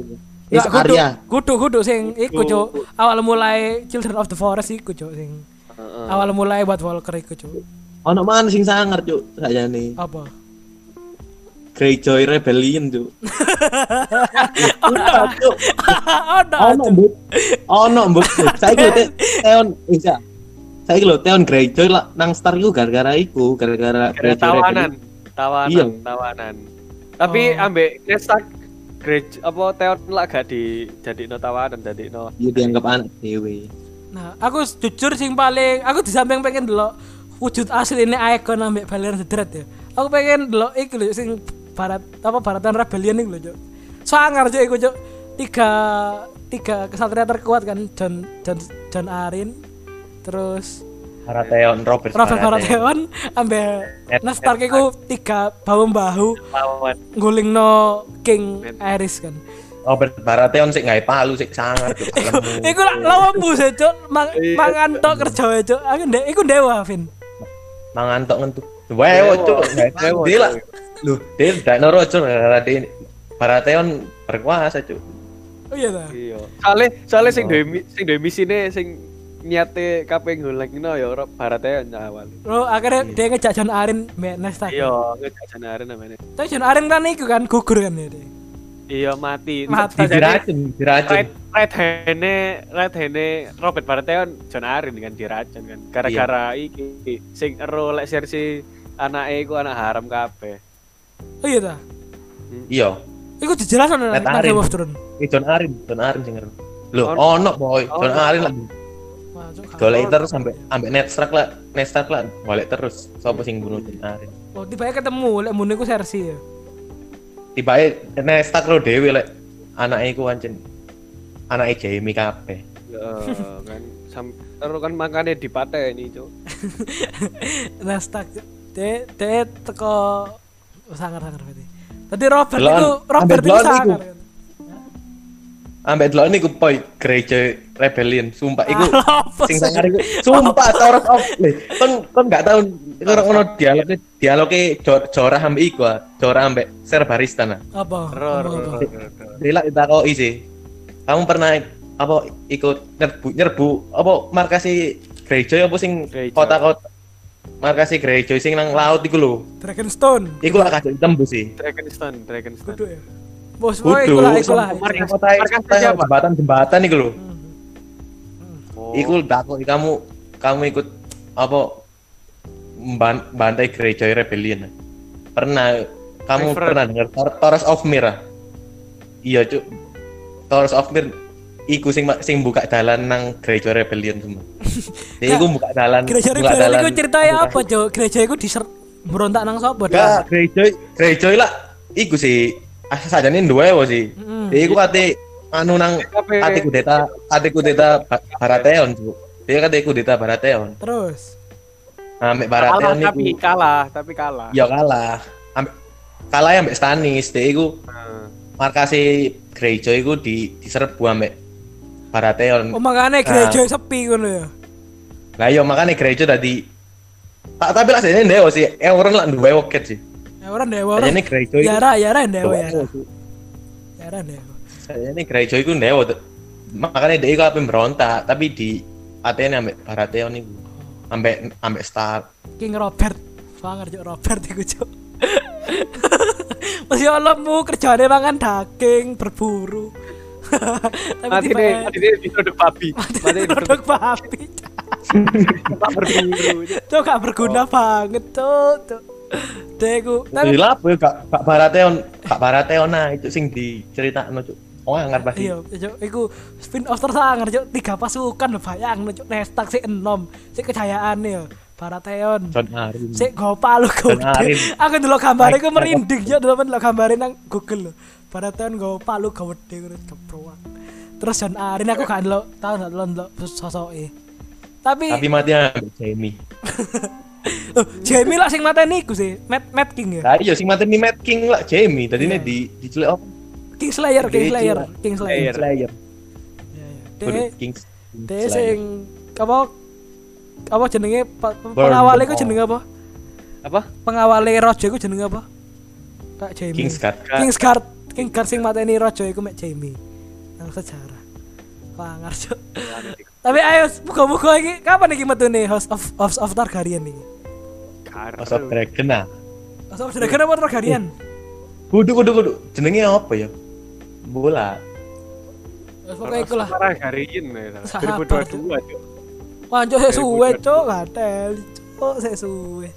Eh,
kudu,
Arya.
kudu, kudu sing iku cuk. Awal mulai Children of the Forest iku cuk sing
Heeh.
awal mulai White Walker iku cuk.
Ono mana sing sangar, cuk. Sayane.
Apa?
Greyjoy Rebellion, cuk.
Ono. Ono.
Ono. Mbok. Ono, Mbok. Saiki lho Te- Theon, bisa. Saiki lho Theon Greyjoy lah nang Star iku gara-gara iku, gara-gara
Gara tawanan, tawanan,
Iya.
tawanan. Tapi
Oh.
ambek Ned Stark Grey apa Theon lah gak di jadi no tawanan jadi no.
Iya dianggap anak dewe.
Nah, aku jujur sing paling aku di samping pengen delok wujud asli ini Aegon ambek Valerian the Dread ya. Aku pengen delok iku lho sing barat apa baratan rebellion iku lho, Cuk. Sangar Cuk iku, Cuk. Tiga tiga kesatria terkuat kan John John John Arin terus
Baratheon, Robert,
Robert
Ned-
Ned Stark iku tiga bahu bahu
Lawan.
ngulingno King Aerys kan.
Robert Baratheon sik gawe palu sik sangar cuk.
Iku lah lawan buse cuk, Mang- mangan tok kerja cuk. Aku ndek iku dewa, Vin.
Mangan tok ngentu. Wewo.
Dewa,
Dia lah. Lho, dia gak noro cuk gara-gara dia Baratheon berkuasa cuk.
Oh iya ta.
Iya. Soale soale sing duwe mi- sing duwe misine sing niate kape ngulangno ya ora Baratheon awal.
Lo akhirnya dia ngejak John Arin mbek Ned Stark.
Iya, ngejak John Arryn namanya.
Tapi John Arin kan iku kan gugur kan ya. dia.
Iya mati.
Mati.
Diracun, diracun.
Right, right hand-nya, right hand-nya Robert Baratheon John Arryn kan diracun kan. Gara-gara iki sing ero lek Cersei anake iku anak haram kabeh.
Oh iya ta.
Iya.
Iku dijelasan nang
Arin.
Game of Thrones.
Eh John Arin, John Arin sing. Lho,
Ono.
ono boy, John
Ono.
Arin lah. Golek terus sampai sampai Ned Stark lah, Ned Stark lah golek terus. Sopo sing bunuh John Arin.
Oh, tiba ketemu lek mun iku Cersei ya.
Tibae Ned Stark lo dhewe lek anake iku pancen anake Jaime kabeh.
Ya kan sam ero kan makane dipateni, Cuk.
Ned Stark. De de teko sangar-sangar berarti. Tadi Robert iku Robert iku. sangar.
Ambek delok niku boy gereja rebellion, sumpah iku sing sangar iku sumpah Taurat of. Kon kon gak tau ora ono dialoge dialoge Jo- Jorah ambek iku, ah. Jorah ambek Ser Barristan. ah.
Apa?
Dila ditakoki sih. Kamu pernah apa ikut nyerbu nyerbu apa markasi gereja apa sing kota-kota markasi gereja sing nang laut iku lho.
Dragonstone.
Iku lah kadang tembus sih.
Dragonstone, Dragonstone.
Kudu ya. Bos, oh
Kudu,
iku lah, iku lah.
Sing
Markas-
kota jembatan-jembatan iku lho.
Hmm.
Oh.
Iku kamu kamu ikut apa ban- bantai gereja rebellion. Pernah kamu
Favorite.
pernah dengar Torres of Mir? ah? Iya, Cuk. Torres of Mir iku sing sing buka dalan nang gereja rebellion semua. Dia iku buka dalan
Gereja
buka
Rebellion iku ceritanya apa, Jo? Gereja iku diser berontak nang sapa?
Enggak, gereja gereja lah iku sih asal sajane duwe wo sih.
Mm.
Dia iku kate anu nang kate kudeta kate kudeta Ba- Baratheon, Cuk. Dia kate kudeta Baratheon.
Terus.
Nah, Mek
kalah
Baratheon
tapi
iku
kalah, tapi kalah.
ya kalah. Ambe, kalah ambek Stannis, dia iku
Nah,
markasi gereja iku di diserbu ambek Baratheon.
Oh makanya gereja sepi ngono ya.
Lah iya makane gereja tadi tak tapi lah sini dewa sih, eh orang lah duwe woket sih.
Ya orang dewa orang.
Gereja iku
Yara, Yara dewa ya.
sih.
heran ya
Saya ini Greyjoy ku ndewo tuh. Makanya dia kalau berontak, tapi di ATN ambek Baratheon itu. Ambek ambek Stark.
King Robert Fangar cuk Robert iku cuk Masih olehmu kerjane mangan daging berburu Tapi
Mati deh, mati deh di produk babi. Mati
produk babi gak berguna banget cuk cuk Deku
Tapi lah ya gak gak Baratheon, gak Baratheon nah itu sing diceritakno cuk. Oh ngar pasti.
Iya, cuk, iku spin off tersangar cuk tiga pasukan lho bayang cuk Nestak si enom, si kejayaan ya Baratheon.
John Arryn.
Sik go palu
Dan Arin.
Aku ndelok gambare ku merinding ya ndelok ndelok gambare nang Google lho. Baratheon go palu gede ngono ceproak. Terus John Arin aku gak ndelok, tau gak ndelok sosoke. Tapi
Tapi mati ambek
Jamie lah sing mateni iku sih, Matt Matt King ya.
Lah iya sing mati Mad King lah Jaime. Tadi ini di dicelik apa?
King Slayer, King Slayer. King Slayer.
Slayer.
Iya, iya.
King.
dek sing apa apa jenenge pengawale iku jenenge apa?
Apa?
Pengawale Raja iku jenenge apa? Kak Jamie.
Kingsguard.
Kingsguard. Kingsguard sing mateni Raja iku mek Jamie. Nang sejarah. Pangar. Tapi ayo muga-muga iki kapan iki metune House of House of Targaryen iki?
House of Dragon nah.
House of Dragon apa Targaryen?
Kudu kudu kudu. Jenenge apa ya? Bola.
Wes pokoke iku lah.
Parah Gariin ya.
Sahabat,
2022 Cuk.
Wah, cuk sik suwe, cuk, gatel. Cuk, sik suwe.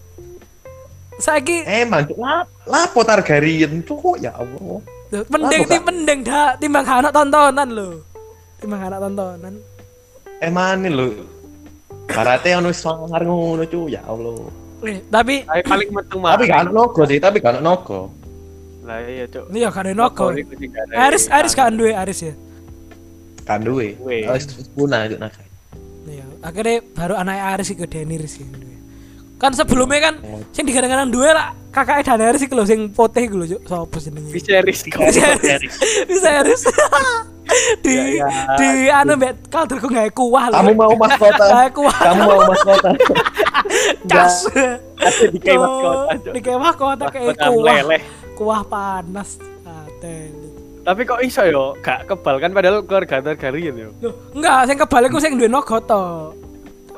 Saiki
Emang cuk lap lapo Targaryen cuk ya Allah.
Mending tim mending dah timbang anak tontonan lho. Timbang anak tontonan.
Emang lho. Baratheon wis sangar ngono cuk ya Allah.
Eh, tapi
Tapi paling metu mah.
Tapi ono nogo sih, tapi ono nogo.
Lah iya, Cuk.
ini ya kan nogo. Aris Aris kan duwe Aris ya.
Kan duwe.
Duwe.
Wis punah cuk naga.
Iya, akhirnya baru anak Aris iku Daenerys sih. Kan sebelumnya kan sing digadang-gadang duwe lah kakaknya Daenerys iku lho sing putih iku lho, Cuk. Sopo jenenge?
Viserys
Viserys. Viserys. di
Ya, ya.
di anu mbek kalderku gawe kuah lho.
Kamu mau mahkota?
Kuah.
Kamu mau mahkota?
Cas.
di kewat
Oh,
kota.
Di kewah kota kayak kuah. Kuah panas.
Tapi kok iso yo gak kebal kan padahal keluarga Targaryen yo.
Loh, enggak, sing kebal iku sing duwe naga to.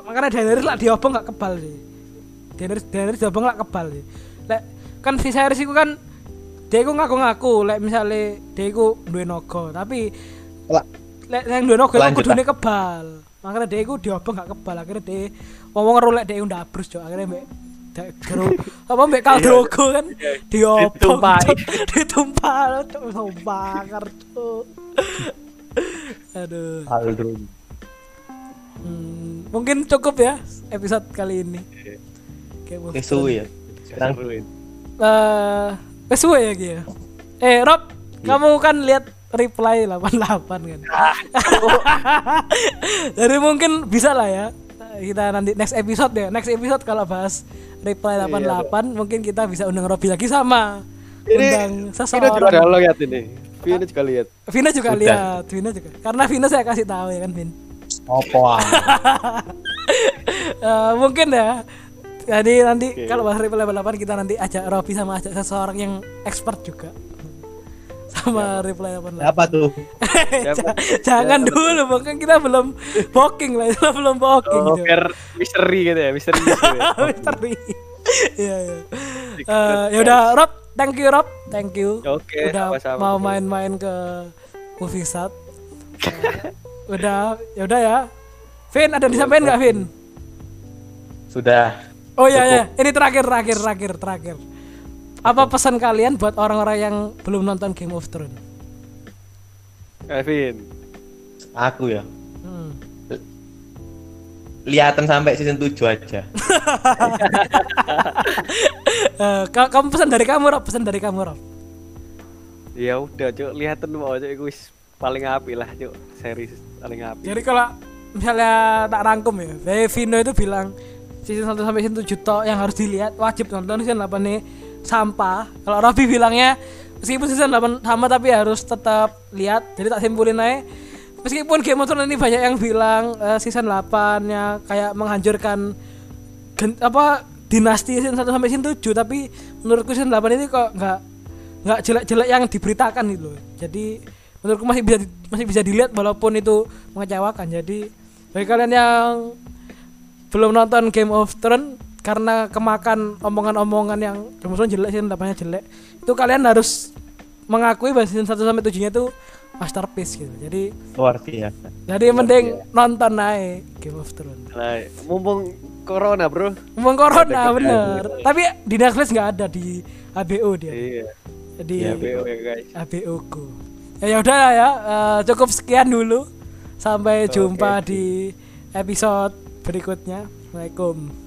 Makanya Daenerys lak diobong gak kebal sih. Daenerys Daenerys diobong lak kebal sih. Lek kan Viserys iku kan dia iku ngaku-ngaku lek misale dia iku duwe naga, tapi lek yang duwe naga iku
Lanjut,
kudune kebal. Makanya dia iku diobong gak kebal, akhirnya dia ngomong ngeru lek dia ndabrus cok, akhirnya mbek gero apa mbek Kaldrogo kan diobong cok bakar cok. Aduh.
Aldrun.
Hmm, mungkin cukup ya episode kali ini. Oke, Wolf.
Suwe ya. Sekarang
Seruin.
Eh, suwe ya ya. Eh, Rob, kamu kan lihat reply 88 kan. Jadi mungkin bisa lah ya. Kita nanti next episode ya. Next episode kalau bahas reply 88 mungkin kita bisa undang Robi lagi sama undang
Vino juga ada
seseorang.
lo lihat ini. Vino juga lihat.
Vina juga
Udah.
lihat, Vina juga. Karena Vina saya kasih tahu ya kan, Vin.
Apa?
Eh, mungkin ya. Jadi nanti
Oke.
kalau bahas level 8 kita nanti ajak Robi sama ajak seseorang yang expert juga. Sama reply 88.
Apa tuh?
Siapa?
Jangan dulu, mungkin kita belum booking lah, kita belum booking.
Oh,
gitu.
biar misteri gitu ya, misteri gitu ya.
Misteri. Iya, iya. Eh, ya udah Rob, thank you Rob, thank you.
Oke,
udah
sama-sama.
mau main-main ke movie sat. udah, ya udah ya. Vin ada disampaikan nggak Vin?
Sudah.
Oh iya ya, ini terakhir terakhir terakhir terakhir. Apa pesan kalian buat orang-orang yang belum nonton Game of Thrones?
Kevin.
Aku ya.
Hmm.
Lihatan sampai season 7 aja.
Eh, ka- kamu pesan dari kamu Rob, pesan dari kamu Rob.
Ya udah, Cuk, lihatin mau Cuk, iku wis paling api lah, Cuk. Series paling api.
Jadi kalau misalnya tak rangkum ya, Vino itu bilang season 1 sampai season 7 tok yang harus dilihat wajib nonton season 8 nih sampah. Kalau Robi bilangnya meskipun season 8 sama tapi harus tetap lihat. Jadi tak simpulin aja. Meskipun Game of Thrones ini banyak yang bilang eh, season 8-nya kayak menghancurkan gen- apa dinasti season 1 sampai season 7 tapi menurutku season 8 ini kok nggak nggak jelek-jelek yang diberitakan gitu loh. Jadi menurutku masih bisa masih bisa dilihat walaupun itu mengecewakan. Jadi bagi kalian yang belum nonton Game of Thrones karena kemakan omongan-omongan yang Game of Thrones jelek sih dapatnya jelek. Itu kalian harus mengakui bahwa season 1 sampai 7 nya itu masterpiece gitu. Jadi
luar biasa.
jadi mending nonton aja Game of Thrones.
Lah, mumpung corona, Bro.
ngomong corona bener. tapi di Netflix nggak ada di HBO dia.
Iya.
di
Iya, BO ya, guys.
HBO Go ya ya udah ya. Eh, cukup sekian dulu. Sampai jumpa di episode berikutnya. Assalamualaikum